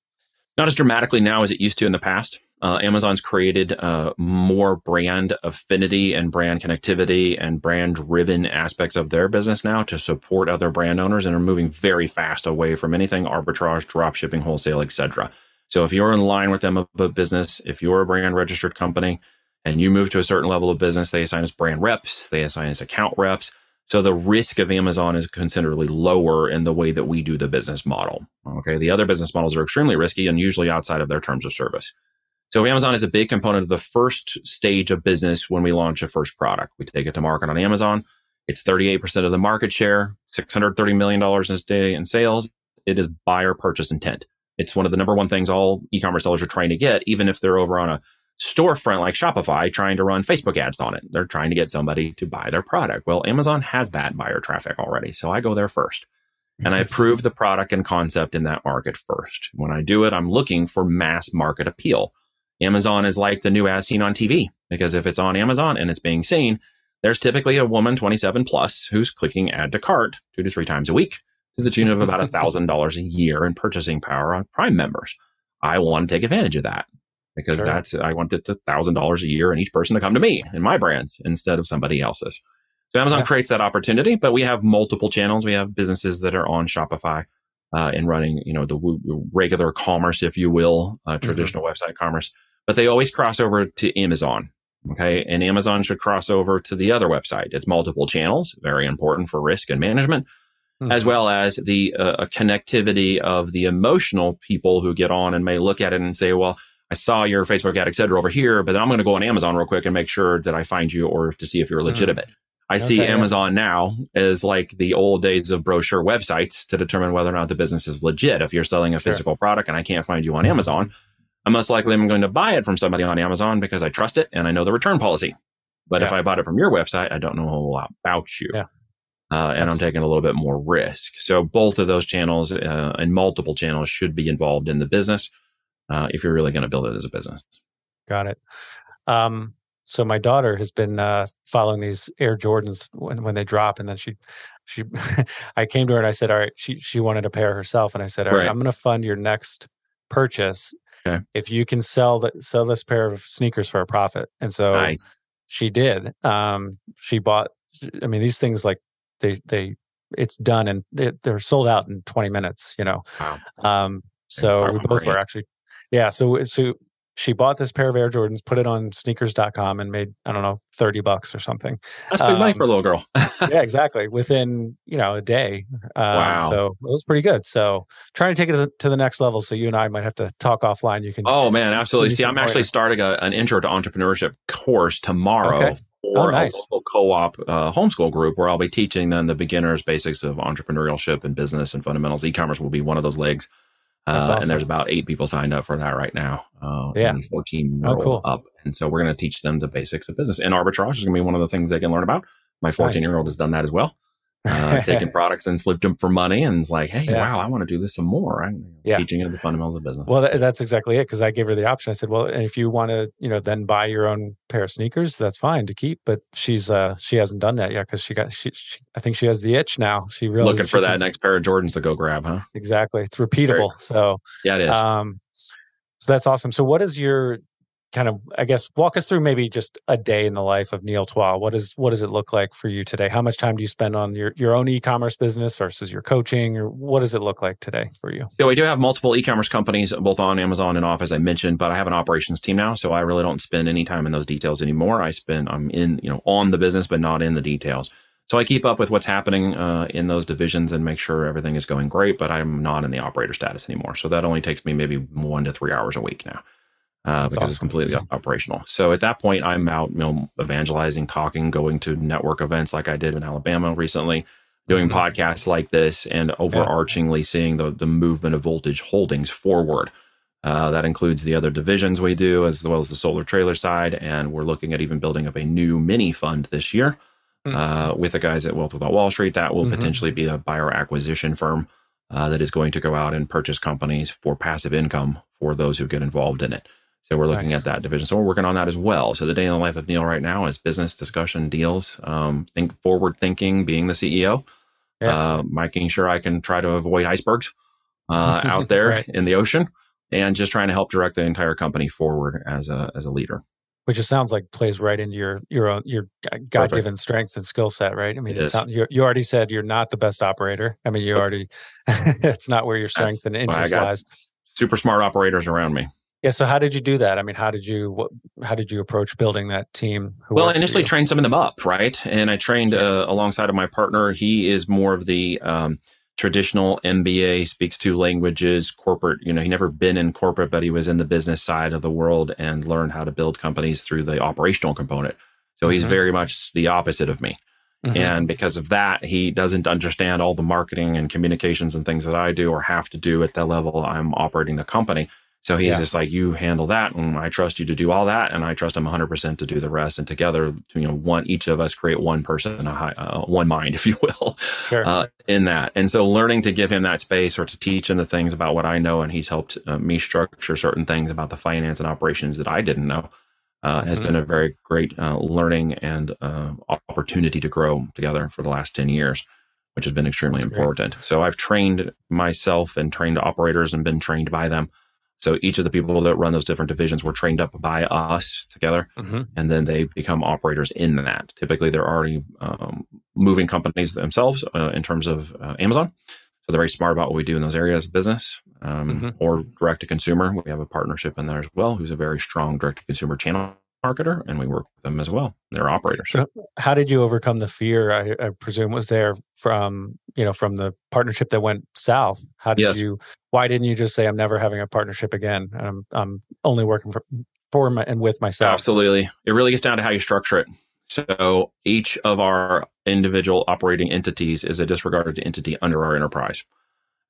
Not as dramatically now as it used to in the past. Uh, Amazon's created uh, more brand affinity and brand connectivity and brand driven aspects of their business now to support other brand owners and are moving very fast away from anything arbitrage, drop shipping, wholesale, etc. So if you're in line with them of a business, if you're a brand registered company and you move to a certain level of business, they assign us brand reps, they assign us account reps. So the risk of Amazon is considerably lower in the way that we do the business model. Okay. The other business models are extremely risky and usually outside of their terms of service. So Amazon is a big component of the first stage of business when we launch a first product. We take it to market on Amazon. It's 38% of the market share, $630 million in day in sales. It is buyer purchase intent. It's one of the number one things all e-commerce sellers are trying to get, even if they're over on a storefront like Shopify trying to run Facebook ads on it. They're trying to get somebody to buy their product. Well, Amazon has that buyer traffic already. So I go there first. and I prove the product and concept in that market first. When I do it, I'm looking for mass market appeal. Amazon is like the new as seen on TV because if it's on Amazon and it's being seen, there's typically a woman 27 plus who's clicking add to cart two to three times a week to the tune of about $1,000 a year in purchasing power on Prime members. I want to take advantage of that because sure. that's, I want it to $1,000 a year and each person to come to me and my brands instead of somebody else's. So Amazon yeah. creates that opportunity, but we have multiple channels. We have businesses that are on Shopify uh, and running, you know, the regular commerce, if you will, uh, mm-hmm. traditional mm-hmm. website commerce, but they always cross over to Amazon. Okay. And Amazon should cross over to the other website. It's multiple channels, very important for risk and management, mm-hmm. as well as the uh, connectivity of the emotional people who get on and may look at it and say, well, I saw your Facebook ad, et cetera, over here, but then I'm going to go on Amazon real quick and make sure that I find you or to see if you're mm. legitimate. Mm-hmm. I okay, see Amazon yeah. now as like the old days of brochure websites to determine whether or not the business is legit. If you're selling a sure. physical product and I can't find you on mm-hmm. Amazon, I'm most likely I'm going to buy it from somebody on Amazon because I trust it and I know the return policy. But yeah. if I bought it from your website, I don't know a whole lot about you. Yeah. Uh, and I'm taking a little bit more risk. So both of those channels uh, and multiple channels should be involved in the business uh, if you're really going to build it as a business. Got it. Um, so my daughter has been uh, following these Air Jordans when, when they drop, and then she, she, I came to her and I said, "All right," she she wanted a pair herself, and I said, "All right, right. I'm going to fund your next purchase okay. if you can sell the, sell this pair of sneakers for a profit. And so nice. she did. Um, she bought. I mean, these things like they they it's done and they, are sold out in 20 minutes. You know. Wow. Um, so we both were actually, yeah. So so she bought this pair of Air Jordans, put it on sneakers.com and made, I don't know, 30 bucks or something. That's big um, money for a little girl. yeah, exactly. Within, you know, a day. Um, wow. So it was pretty good. So trying to take it to the next level. So you and I might have to talk offline. You can. Oh, man. Absolutely. See, I'm actually starting a, an intro to entrepreneurship course tomorrow. Okay. For oh, nice. a local co-op uh, homeschool group where I'll be teaching them the beginners basics of entrepreneurship and business and fundamentals. E-commerce will be one of those legs. Uh, awesome. And there's about eight people signed up for that right now. Uh, yeah. 14 oh, cool. up. And so we're going to teach them the basics of business. And arbitrage is going to be one of the things they can learn about. My 14 nice. year old has done that as well uh, taking products and flipped them for money and it's like hey yeah. wow i want to do this some more. I'm yeah. teaching her the fundamentals of business. Well that, that's exactly it because i gave her the option. I said well if you want to you know then buy your own pair of sneakers that's fine to keep but she's uh she hasn't done that yet because she got she, she, i think she has the itch now. She really looking for that can, next pair of jordans to go grab huh? Exactly. It's repeatable Very, so yeah it is. um so that's awesome. So what is your kind of i guess walk us through maybe just a day in the life of neil twa. What is what does it look like for you today? How much time do you spend on your, your own e-commerce business versus your coaching or what does it look like today for you? So we do have multiple e-commerce companies both on amazon and off as i mentioned but i have an operations team now so i really don't spend any time in those details anymore. I spend i'm in you know on the business but not in the details. So I keep up with what's happening uh, in those divisions and make sure everything is going great, but I'm not in the operator status anymore. So that only takes me maybe one to three hours a week now uh, because awesome. it's completely operational. So at that point, I'm out, you know, evangelizing, talking, going to network events like I did in Alabama recently, doing mm-hmm. podcasts like this, and overarchingly yeah. seeing the the movement of Voltage Holdings forward. Uh, that includes the other divisions we do, as well as the solar trailer side, and we're looking at even building up a new mini fund this year mm-hmm. uh, with the guys at Wealth Without Wall Street. That will mm-hmm. potentially be a buyer acquisition firm. Uh, that is going to go out and purchase companies for passive income for those who get involved in it. So we're looking nice. at that division. So we're working on that as well. So the day in the life of Neil right now is business discussion, deals, um, think forward thinking, being the CEO, yeah. uh, making sure I can try to avoid icebergs uh, out there right. in the ocean, and just trying to help direct the entire company forward as a as a leader. Which it sounds like plays right into your your own your God given strengths and skill set, right? I mean, it you, you already said you're not the best operator. I mean, you already it's not where your strength That's, and interest lies. Super smart operators around me. Yeah. So how did you do that? I mean, how did you what, how did you approach building that team? well, I initially trained some of them up, right? And I trained uh, alongside of my partner. He is more of the um, traditional MBA, speaks two languages, corporate. You know, he never been in corporate, but he was in the business side of the world and learned how to build companies through the operational component. So mm-hmm. he's very much the opposite of me. Mm-hmm. And because of that, he doesn't understand all the marketing and communications and things that I do or have to do at the level I'm operating the company. So he's yeah. just like, you handle that, and I trust you to do all that, and I trust him 100% to do the rest. And together, you know, one each of us create one person, a high, uh, one mind, if you will, sure. uh, in that. And so, learning to give him that space or to teach him the things about what I know, and he's helped uh, me structure certain things about the finance and operations that I didn't know, uh, has mm-hmm. been a very great uh, learning and uh, opportunity to grow together for the last 10 years which has been extremely That's important. Great. So I've trained myself and trained operators and been trained by them so each of the people that run those different divisions were trained up by us together, mm-hmm. and then they become operators in that. Typically, they're already um, moving companies themselves uh, in terms of uh, Amazon. So they're very smart about what we do in those areas of business um, mm-hmm. or direct to consumer. We have a partnership in there as well, who's a very strong direct to consumer channel marketer, and we work with them as well. They're operators. So, how did you overcome the fear? I, I, presume was there from you know from the partnership that went south. How did yes. you? Why didn't you just say, "I'm never having a partnership again. I'm I'm only working for for my, and with myself"? Absolutely. It really gets down to how you structure it. So each of our individual operating entities is a disregarded entity under our enterprise.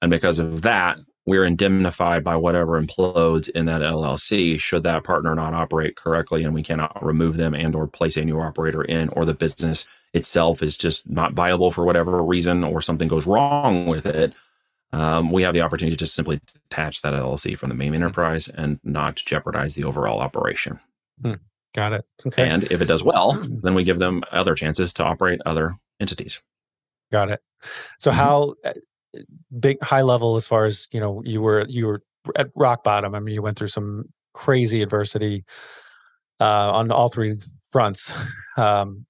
And because of that, we're indemnified by whatever implodes in that LLC should that partner not operate correctly and we cannot remove them and or place a new operator in or the business itself is just not viable for whatever reason or something goes wrong with it. Um, we have the opportunity to just simply detach that LLC from the main enterprise and not jeopardize the overall operation. Hmm. Got it. Okay. And if it does well, then we give them other chances to operate other entities. Got it. So mm-hmm. how big high level as far as you know you were you were at rock bottom. I mean you went through some crazy adversity uh, on all three fronts. Um,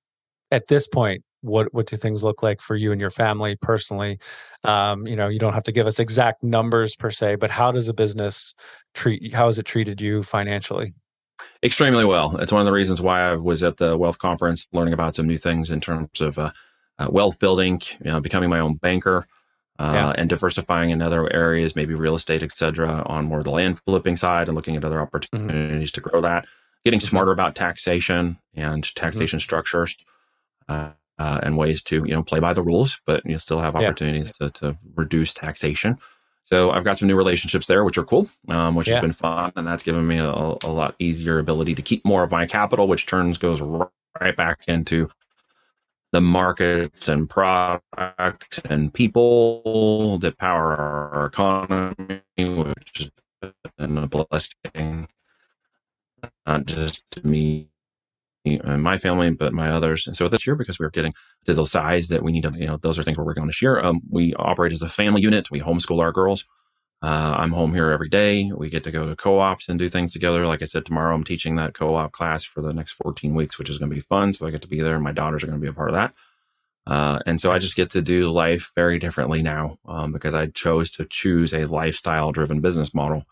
at this point what what do things look like for you and your family personally? Um, you know you don't have to give us exact numbers per se but how does a business treat how has it treated you financially? Extremely well. It's one of the reasons why i was at the wealth conference learning about some new things in terms of uh, uh, wealth building you know, becoming my own banker uh, yeah. and diversifying in other areas, maybe real estate, etc., on more of the land flipping side and looking at other mm-hmm. opportunities mm-hmm. to grow that. Getting mm-hmm. smarter about taxation and mm-hmm. taxation mm-hmm. structures, uh, uh, and ways to you know play by the rules, but you still have opportunities yeah. to, to reduce taxation. So I've got some new relationships there, which are cool, um, which yeah. has been fun, and that's given me a, a, lot easier ability to keep more of my capital, which turns goes right back into the markets and products and people that power our economy, which been a blessing, not just to me and my family, but my others. And so this year, because we are getting to the size that we need to, you know, those are things we're working on this year. Um, we operate as a family unit. We homeschool our girls. Uh, I'm home here every day. We get to go to co-ops and do things together. Like I said, tomorrow I'm teaching that co-op class for the next 14 weeks, which is going to be fun. So I get to be there, and my daughters are going to be a part of that. Uh, and so I just get to do life very differently now um, because I chose to choose a lifestyle-driven business model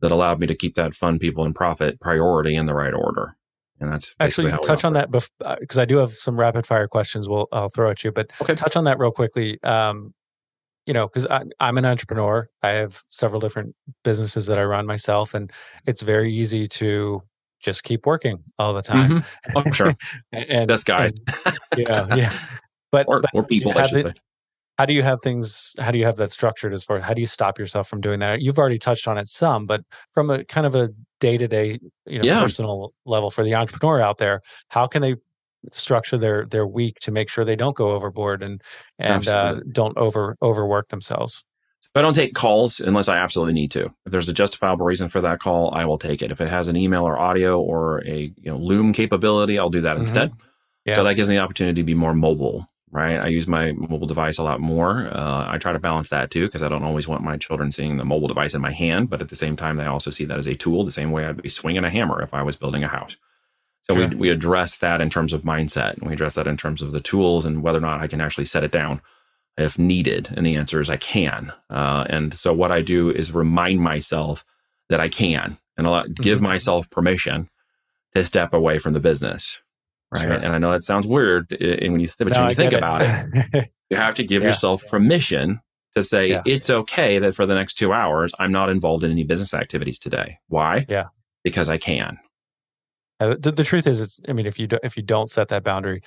that allowed me to keep that fun, people, and profit priority in the right order. And that's actually touch on that because uh, I do have some rapid fire questions. We'll I'll throw at you, but okay. touch on that real quickly. Um, you know, because I'm an entrepreneur. I have several different businesses that I run myself, and it's very easy to just keep working all the time. Mm-hmm. Oh, sure. and that's guys. and, yeah, yeah. But or, but or people, I should say. How do you have things? How do you have that structured as far? How do you stop yourself from doing that? You've already touched on it some, but from a kind of a day to day, you know, yeah. personal level for the entrepreneur out there, how can they structure their their week to make sure they don't go overboard and and uh, don't over overwork themselves. I don't take calls unless I absolutely need to. If there's a justifiable reason for that call, I will take it. If it has an email or audio or a you know Loom capability, I'll do that mm-hmm. instead. Yeah. So that gives me the opportunity to be more mobile, right? I use my mobile device a lot more. Uh, I try to balance that too because I don't always want my children seeing the mobile device in my hand, but at the same time, they also see that as a tool, the same way I'd be swinging a hammer if I was building a house. So sure. we, we address that in terms of mindset and we address that in terms of the tools and whether or not I can actually set it down if needed. And the answer is I can. Uh, and so what I do is remind myself that I can and allow, give mm-hmm. myself permission to step away from the business. Right. Sure. And I know that sounds weird. And when you, but no, when you think about it, you have to give yeah. yourself permission to say yeah. it's okay that for the next two hours, I'm not involved in any business activities today. Why? Yeah. Because I can. Uh, the, the, truth is, it's. I mean, if you do, if you don't set that boundary,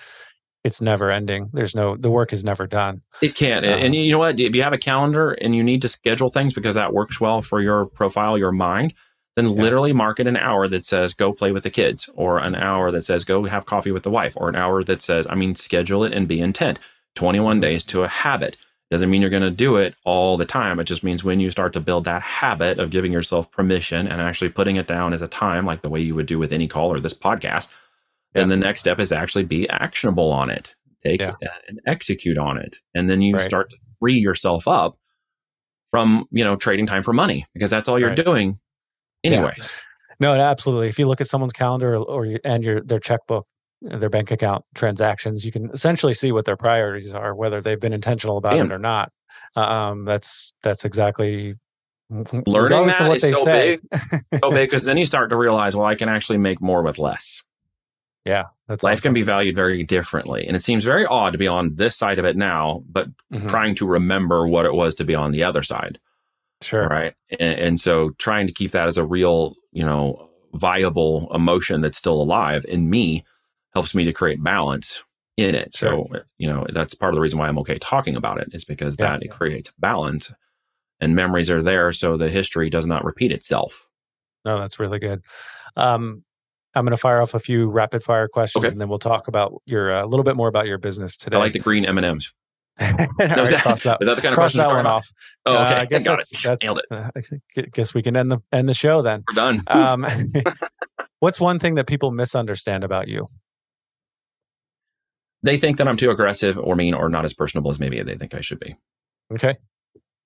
it's never ending. There's no the work is never done. It can't. Um, and you know what? If you have a calendar and you need to schedule things because that works well for your profile, your mind, then yeah. literally market an hour that says go play with the kids or an hour that says go have coffee with the wife or an hour that says i mean schedule it and be intent 21 days to a habit doesn't mean you're going to do it all the time it just means when you start to build that habit of giving yourself permission and actually putting it down as a time like the way you would do with any call or this podcast yeah. and the next step is actually be actionable on it take yeah. it and execute on it and then you right. start to free yourself up from you know trading time for money because that's all you're right. doing anyways. Yeah. No, absolutely. If you look at someone's calendar or, or and your their checkbook, their bank account transactions, you can essentially see what their priorities are, whether they've been intentional about Damn. it or not. Um, that's that's exactly learning that is so say. big, so big because then you start to realize, well, I can actually make more with less. Yeah, that's life awesome. can be valued very differently, and it seems very odd to be on this side of it now, but mm-hmm. trying to remember what it was to be on the other side. Sure. Right. And, and, so trying to keep that as a real, you know, viable emotion that's still alive in me helps me to create balance in it. Sure. So, you know, that's part of the reason why I'm okay talking about it is because yeah, that yeah. it creates balance and memories are there. So the history does not repeat itself. No, that's really good. Um, I'm going to fire off a few rapid fire questions okay. and then we'll talk about your uh, a little bit more about your business today. I like the green M&Ms. no, is, that, cross that, is that the kind of cross that one off? Oh, okay. Uh, I guess Got that's, it. That's, Nailed it. Uh, guess we can end the end the show then. We're done. Um, what's one thing that people misunderstand about you? They think that I'm too aggressive or mean or not as personable as maybe they think I should be. Okay,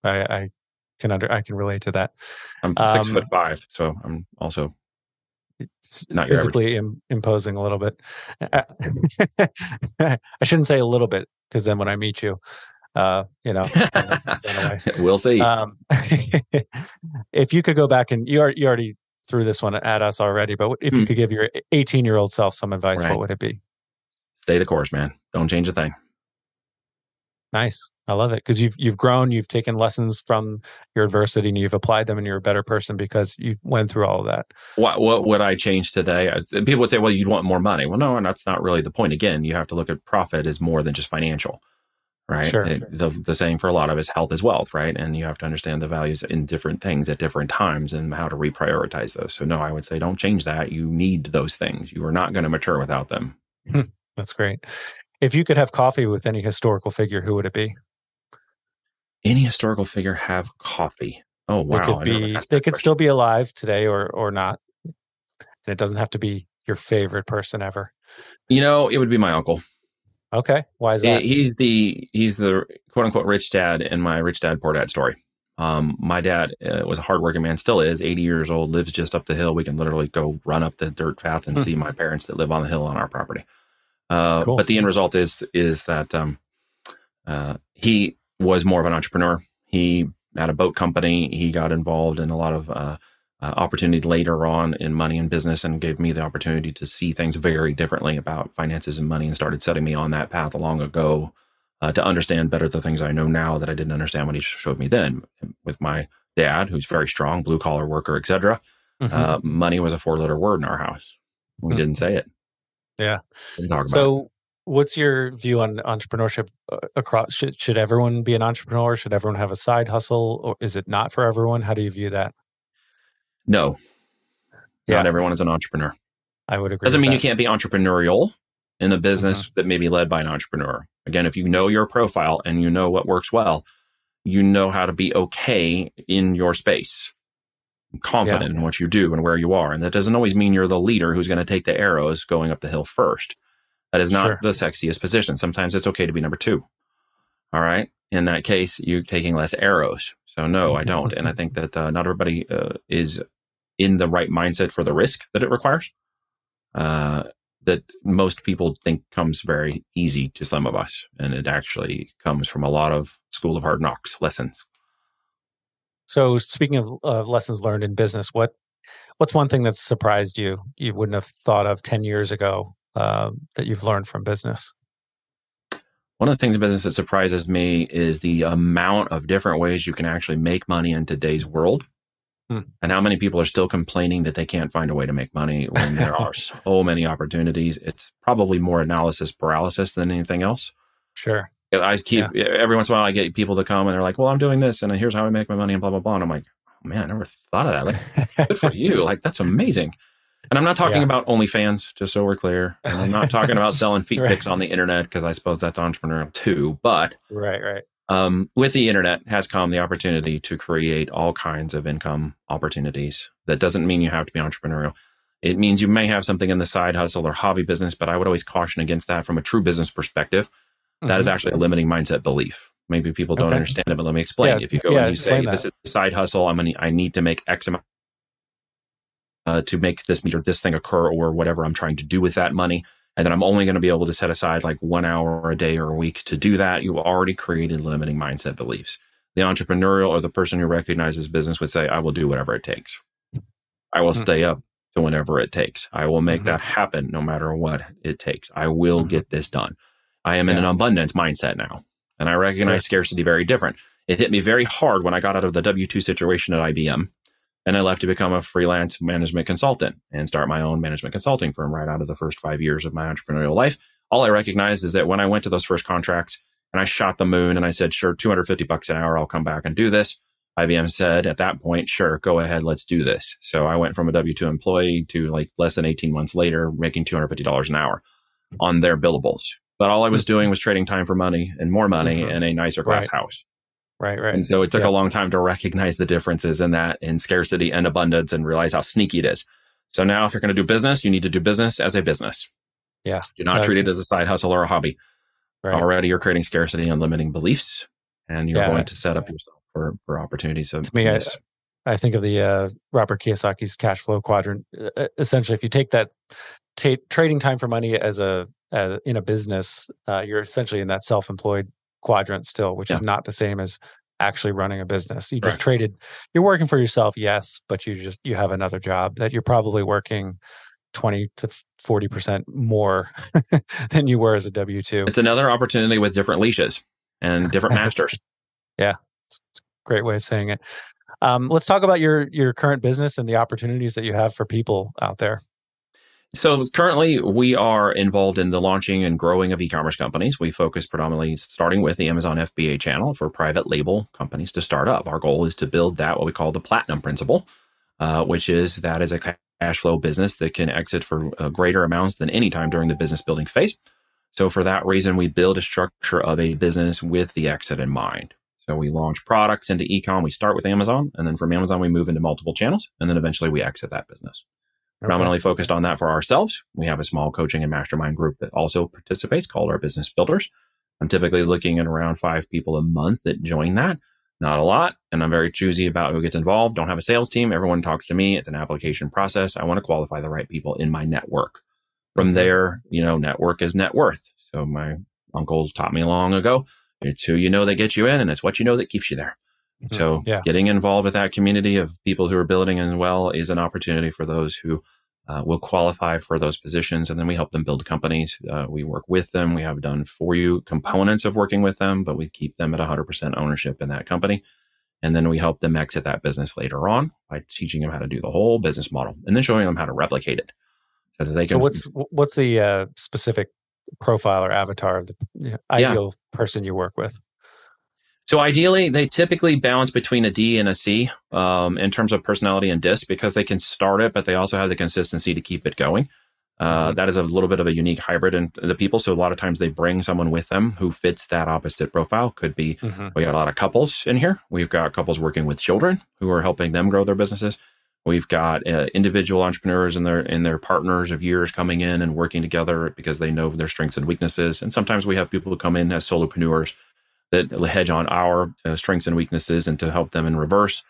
I, I can under I can relate to that. I'm six um, foot five, so I'm also not physically Im- imposing a little bit. I shouldn't say a little bit because then when I meet you, uh, you know, we'll see. Um, if you could go back and you, are, you already threw this one at us already, but if you hmm. could give your 18 year old self some advice, right. what would it be? Stay the course, man. Don't change a thing. Nice. I love it because you've you've grown, you've taken lessons from your adversity and you've applied them and you're a better person because you went through all of that. What what would I change today? People would say, well, you'd want more money. Well, no, and that's not really the point. Again, you have to look at profit as more than just financial. Right. Sure. It, the, the saying for a lot of us, health is wealth, right? And you have to understand the values in different things at different times and how to reprioritize those. So no, I would say don't change that. You need those things. You are not going to mature without them. Hmm. That's great. If you could have coffee with any historical figure, who would it be? Any historical figure have coffee? Oh wow! They could be. They could still be alive today, or or not. And it doesn't have to be your favorite person ever. You know, it would be my uncle. Okay, why is that? He's the he's the quote unquote rich dad in my rich dad poor dad story. Um, my dad uh, was a hardworking man, still is, 80 years old, lives just up the hill. We can literally go run up the dirt path and hmm. see my parents that live on the hill on our property. Uh, cool. But the end result is is that um, uh, he was more of an entrepreneur. He had a boat company. He got involved in a lot of uh, uh, opportunity later on in money and business, and gave me the opportunity to see things very differently about finances and money, and started setting me on that path long ago uh, to understand better the things I know now that I didn't understand when he showed me then. With my dad, who's very strong, blue collar worker, etc. Mm-hmm. Uh, money was a four letter word in our house. We mm-hmm. didn't say it. Yeah. So, what's your view on entrepreneurship uh, across? Should should everyone be an entrepreneur? Should everyone have a side hustle, or is it not for everyone? How do you view that? No, yeah. not everyone is an entrepreneur. I would agree. Doesn't mean that. you can't be entrepreneurial in a business mm-hmm. that may be led by an entrepreneur. Again, if you know your profile and you know what works well, you know how to be okay in your space confident yeah. in what you do and where you are. And that doesn't always mean you're the leader who's going to take the arrows going up the hill first. That is not sure. the sexiest position. Sometimes it's okay to be number two. All right. In that case, you're taking less arrows. So no, I don't. And I think that uh, not everybody uh, is in the right mindset for the risk that it requires. Uh, that most people think comes very easy to some of us. And it actually comes from a lot of school of hard knocks lessons. So, speaking of uh, lessons learned in business, what what's one thing that's surprised you you wouldn't have thought of ten years ago uh, that you've learned from business? One of the things in business that surprises me is the amount of different ways you can actually make money in today's world. Hmm. And how many people are still complaining that they can't find a way to make money when there are so many opportunities. It's probably more analysis paralysis than anything else. Sure. I keep yeah. every once in a while I get people to come and they're like, "Well, I'm doing this, and here's how I make my money," and blah blah blah. And I'm like, oh, man, I never thought of that. Like, good for you. Like, that's amazing. And I'm not talking yeah. about OnlyFans, just so we're clear. And I'm not talking about selling feet right. pics on the internet because I suppose that's entrepreneurial too. But right, right. Um, with the internet has come the opportunity to create all kinds of income opportunities. That doesn't mean you have to be entrepreneurial. It means you may have something in the side hustle or hobby business, but I would always caution against that from a true business perspective. Mm-hmm. That is mm-hmm. actually a limiting mindset belief. Maybe people don't okay. understand it, but let me explain. Yeah, if you go yeah, and you say, that. "This is a side hustle. I'm gonna, I need to make X amount uh, to make this meter, this thing occur, or whatever I'm trying to do with that money," and then I'm only going to be able to set aside like one hour a day or a week to do that. You've already created limiting mindset beliefs. The entrepreneurial or the person who recognizes business would say, "I will do whatever it takes. I will mm-hmm. stay up to whenever it takes. I will make mm-hmm. that happen no matter what it takes. I will mm-hmm. get this done." I am yeah. in an abundance mindset now. And I recognize sure. scarcity very different. It hit me very hard when I got out of the W 2 situation at IBM and I left to become a freelance management consultant and start my own management consulting firm right out of the first five years of my entrepreneurial life. All I recognized is that when I went to those first contracts and I shot the moon and I said, sure, 250 bucks an hour, I'll come back and do this. IBM said at that point, sure, go ahead, let's do this. So I went from a W 2 employee to like less than 18 months later, making $250 an hour on their billables. But all I was doing was trading time for money and more money mm-hmm. in a nicer glass right. house. Right, right. And so it took yeah. a long time to recognize the differences in that in scarcity and abundance and realize how sneaky it is. So now if you're going to do business, you need to do business as a business. Yeah. You're not uh, treated as a side hustle or a hobby. Right. Already you're creating scarcity and limiting beliefs and you're yeah. going to set up yourself for, for opportunities. So to me, I, I think of the uh, Robert Kiyosaki's cash flow quadrant. Essentially, if you take that t- trading time for money as a uh, in a business, uh, you're essentially in that self-employed quadrant still, which yeah. is not the same as actually running a business. You just right. traded. You're working for yourself, yes, but you just you have another job that you're probably working 20 to 40 percent more than you were as a W two. It's another opportunity with different leashes and different masters. yeah, it's, it's, a great way of saying it. Um, let's talk about your your current business and the opportunities that you have for people out there. So currently, we are involved in the launching and growing of e-commerce companies. We focus predominantly starting with the Amazon FBA channel for private label companies to start up. Our goal is to build that what we call the platinum principle, uh, which is that is a cash flow business that can exit for uh, greater amounts than any time during the business building phase. So for that reason, we build a structure of a business with the exit in mind. So we launch products into ecom. We start with Amazon, and then from Amazon we move into multiple channels, and then eventually we exit that business predominantly okay. focused on that for ourselves. We have a small coaching and mastermind group that also participates called our business builders. I'm typically looking at around five people a month that join that. Not a lot. And I'm very choosy about who gets involved. Don't have a sales team. Everyone talks to me. It's an application process. I want to qualify the right people in my network. From there, you know, network is net worth. So my uncles taught me long ago. It's who you know that gets you in and it's what you know that keeps you there. Mm-hmm. So yeah. getting involved with that community of people who are building as well is an opportunity for those who uh, will qualify for those positions. And then we help them build companies. Uh, we work with them. We have done for you components of working with them, but we keep them at 100% ownership in that company. And then we help them exit that business later on by teaching them how to do the whole business model and then showing them how to replicate it. So that they can. So what's what's the uh, specific profile or avatar of the ideal yeah. person you work with? So ideally, they typically balance between a D and a C um, in terms of personality and disc because they can start it, but they also have the consistency to keep it going. Uh, mm-hmm. that is a little bit of a unique hybrid in the people. So a lot of times they bring someone with them who fits that opposite profile. Could be mm-hmm. we got a lot of couples in here. We've got couples working with children who are helping them grow their businesses. We've got uh, individual entrepreneurs and their and their partners of years coming in and working together because they know their strengths and weaknesses. And sometimes we have people who come in as solopreneurs that hedge on our uh, strengths and weaknesses and to help them in reverse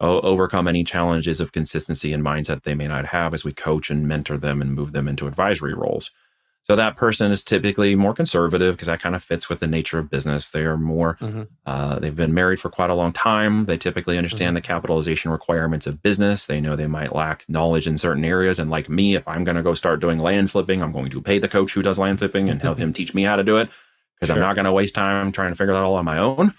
uh, overcome any challenges of consistency and mindset they may not have as we coach and mentor them and move them into advisory roles. So that person is typically more conservative because that kind of fits with the nature of business. They are more, mm-hmm. uh, they've been married for quite a long time. They typically understand mm-hmm. the capitalization requirements of business. They know they might lack knowledge in certain areas. And like me, if I'm going to go start doing land flipping, I'm going to pay the coach who does land flipping and help him teach me how to do it because sure. I'm not going to waste time trying to figure that all on my own.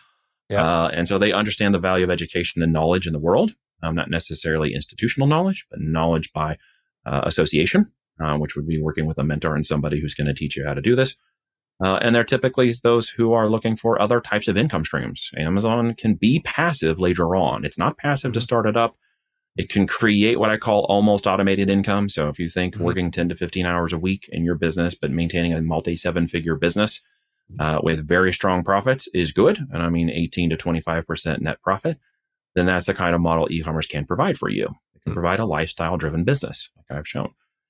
Yeah. Uh, and so they understand the value of education and knowledge in the world, um, not necessarily institutional knowledge, but knowledge by uh, association, uh, which would be working with a mentor and somebody who's going to teach you how to do this. Uh, and they're typically those who are looking for other types of income streams. Amazon can be passive later on. It's not passive to mm-hmm. start it up. It can create what I call almost automated income. So if you think mm-hmm. working 10 to 15 hours a week in your business, but maintaining a multi seven figure business uh, with very strong profits is good. And I mean 18 to 25% net profit. Then that's the kind of model e-commerce can provide for you. It can mm-hmm. provide a lifestyle driven business like I've shown.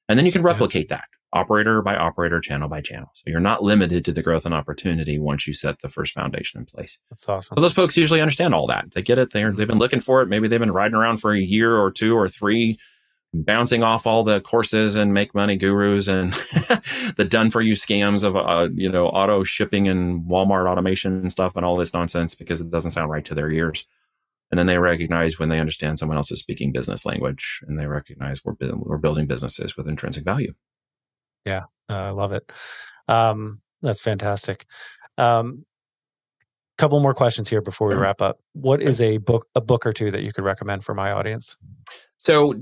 And then you can replicate yeah. that operator by operator, channel by channel. So you're not limited to the growth and opportunity once you set the first foundation in place. That's awesome. So those folks usually understand all that. They get it. They're, they've been looking for it. Maybe they've been riding around for a year or two or three, bouncing off all the courses and make money gurus and the done for you scams of, uh, you know, auto shipping and Walmart automation and stuff and all this nonsense because it doesn't sound right to their ears. And then they recognize when they understand someone else is speaking business language and they recognize we're, we're building businesses with intrinsic value. Yeah, uh, I love it. Um, that's fantastic. Um, couple more questions here before we wrap up. What is a book, a book or two that you could recommend for my audience? So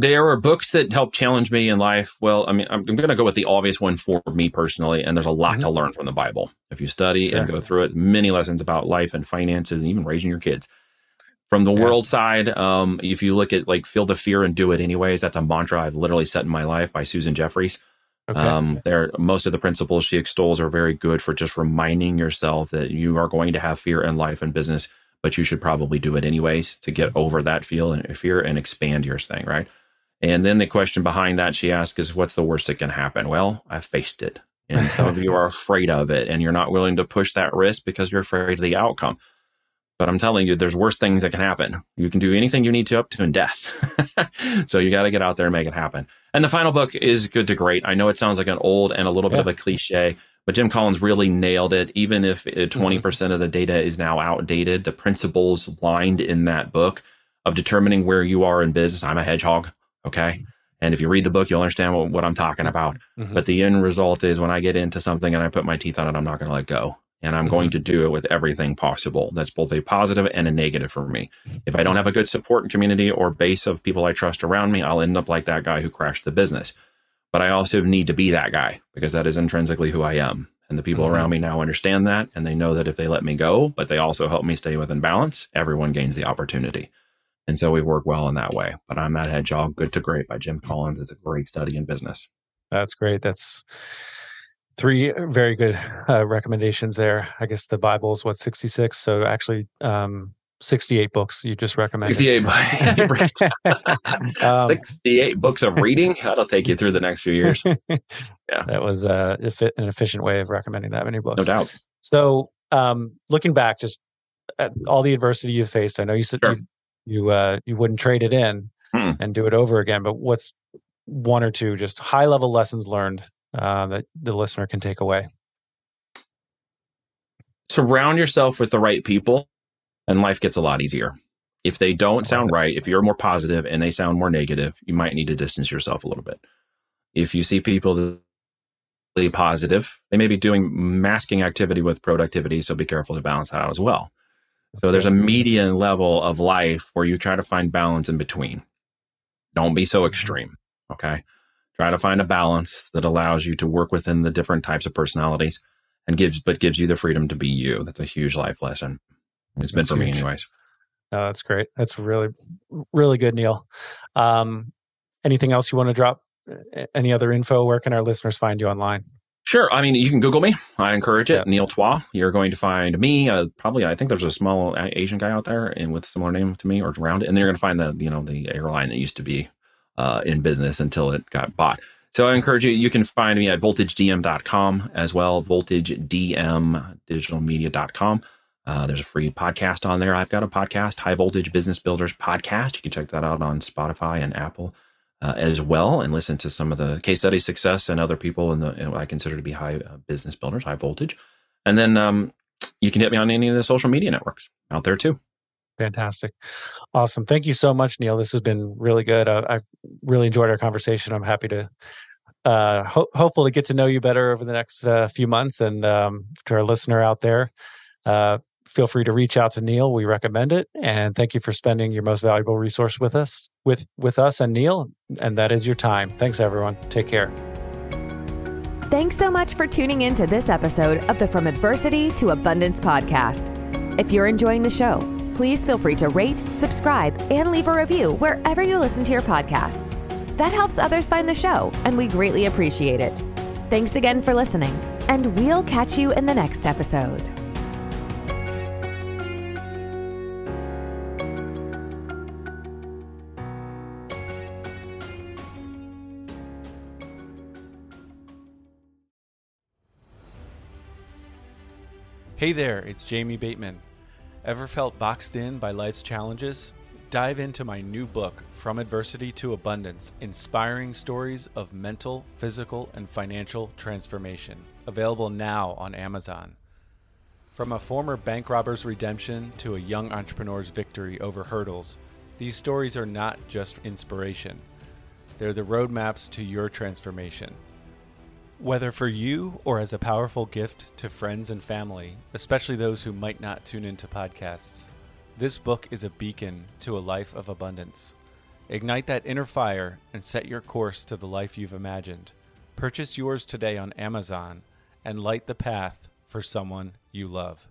there are books that help challenge me in life. Well, I mean, I'm, I'm going to go with the obvious one for me personally, and there's a lot mm-hmm. to learn from the Bible. If you study sure. and go through it, many lessons about life and finances, and even raising your kids. From the yeah. world side, um, if you look at like Feel the Fear and Do It Anyways, that's a mantra I've literally set in my life by Susan Jeffers. Okay. Um, there, most of the principles she extols are very good for just reminding yourself that you are going to have fear in life and business, but you should probably do it anyways to get over that feel and fear and expand your thing, right? And then the question behind that she asks is, "What's the worst that can happen?" Well, I faced it, and some of you are afraid of it, and you're not willing to push that risk because you're afraid of the outcome. But I'm telling you, there's worse things that can happen. You can do anything you need to up to in death. so you got to get out there and make it happen. And the final book is good to great. I know it sounds like an old and a little bit yeah. of a cliche, but Jim Collins really nailed it. Even if 20% mm-hmm. percent of the data is now outdated, the principles lined in that book of determining where you are in business. I'm a hedgehog. Okay. And if you read the book, you'll understand what, what I'm talking about. Mm-hmm. But the end result is when I get into something and I put my teeth on it, I'm not going to let go and I'm mm-hmm. going to do it with everything possible. That's both a positive and a negative for me. If I don't have a good support and community or base of people I trust around me, I'll end up like that guy who crashed the business. But I also need to be that guy because that is intrinsically who I am. And the people mm-hmm. around me now understand that and they know that if they let me go, but they also help me stay within balance, everyone gains the opportunity. And so we work well in that way. But I'm that hedgehog, Good to Great by Jim Collins. It's a great study in business. That's great. That's three very good uh, recommendations there. I guess the Bible is what 66. So actually, um, 68 books you just recommended. 68, um, 68 books of reading. That'll take you through the next few years. Yeah. That was uh, an efficient way of recommending that many books. No doubt. So, um, looking back, just at all the adversity you've faced, I know you said sure. you you, uh, you wouldn't trade it in hmm. and do it over again, but what's one or two just high level lessons learned uh, that the listener can take away? Surround yourself with the right people, and life gets a lot easier. If they don't sound right, if you're more positive and they sound more negative, you might need to distance yourself a little bit. If you see people really positive, they may be doing masking activity with productivity, so be careful to balance that out as well. That's so there's a median level of life where you try to find balance in between. Don't be so mm-hmm. extreme. Okay. Try to find a balance that allows you to work within the different types of personalities and gives, but gives you the freedom to be you. That's a huge life lesson. It's that's been for huge. me, anyways. No, that's great. That's really, really good, Neil. Um, anything else you want to drop? Any other info? Where can our listeners find you online? Sure. I mean, you can Google me. I encourage it. Yeah. Neil Twa. You're going to find me. Uh, probably, I think there's a small Asian guy out there and with similar name to me or around it. And then you're going to find the, you know, the airline that used to be uh, in business until it got bought. So I encourage you, you can find me at voltagedm.com as well, voltagedmdigitalmedia.com. Uh, there's a free podcast on there. I've got a podcast, High Voltage Business Builders Podcast. You can check that out on Spotify and Apple uh, as well and listen to some of the case study success and other people in the in what I consider to be high uh, business builders, high voltage. And then um, you can hit me on any of the social media networks out there too. Fantastic. Awesome. Thank you so much, Neil. This has been really good. Uh, I've really enjoyed our conversation. I'm happy to uh, ho- hopefully get to know you better over the next uh, few months. And um, to our listener out there, uh, feel free to reach out to Neil. We recommend it. And thank you for spending your most valuable resource with us, with with us and Neil. And that is your time. Thanks, everyone. Take care. Thanks so much for tuning in to this episode of the From Adversity to Abundance podcast. If you're enjoying the show, please feel free to rate, subscribe, and leave a review wherever you listen to your podcasts. That helps others find the show, and we greatly appreciate it. Thanks again for listening, and we'll catch you in the next episode. Hey there, it's Jamie Bateman. Ever felt boxed in by life's challenges? Dive into my new book, From Adversity to Abundance Inspiring Stories of Mental, Physical, and Financial Transformation. Available now on Amazon. From a former bank robber's redemption to a young entrepreneur's victory over hurdles, these stories are not just inspiration, they're the roadmaps to your transformation. Whether for you or as a powerful gift to friends and family, especially those who might not tune into podcasts, this book is a beacon to a life of abundance. Ignite that inner fire and set your course to the life you've imagined. Purchase yours today on Amazon and light the path for someone you love.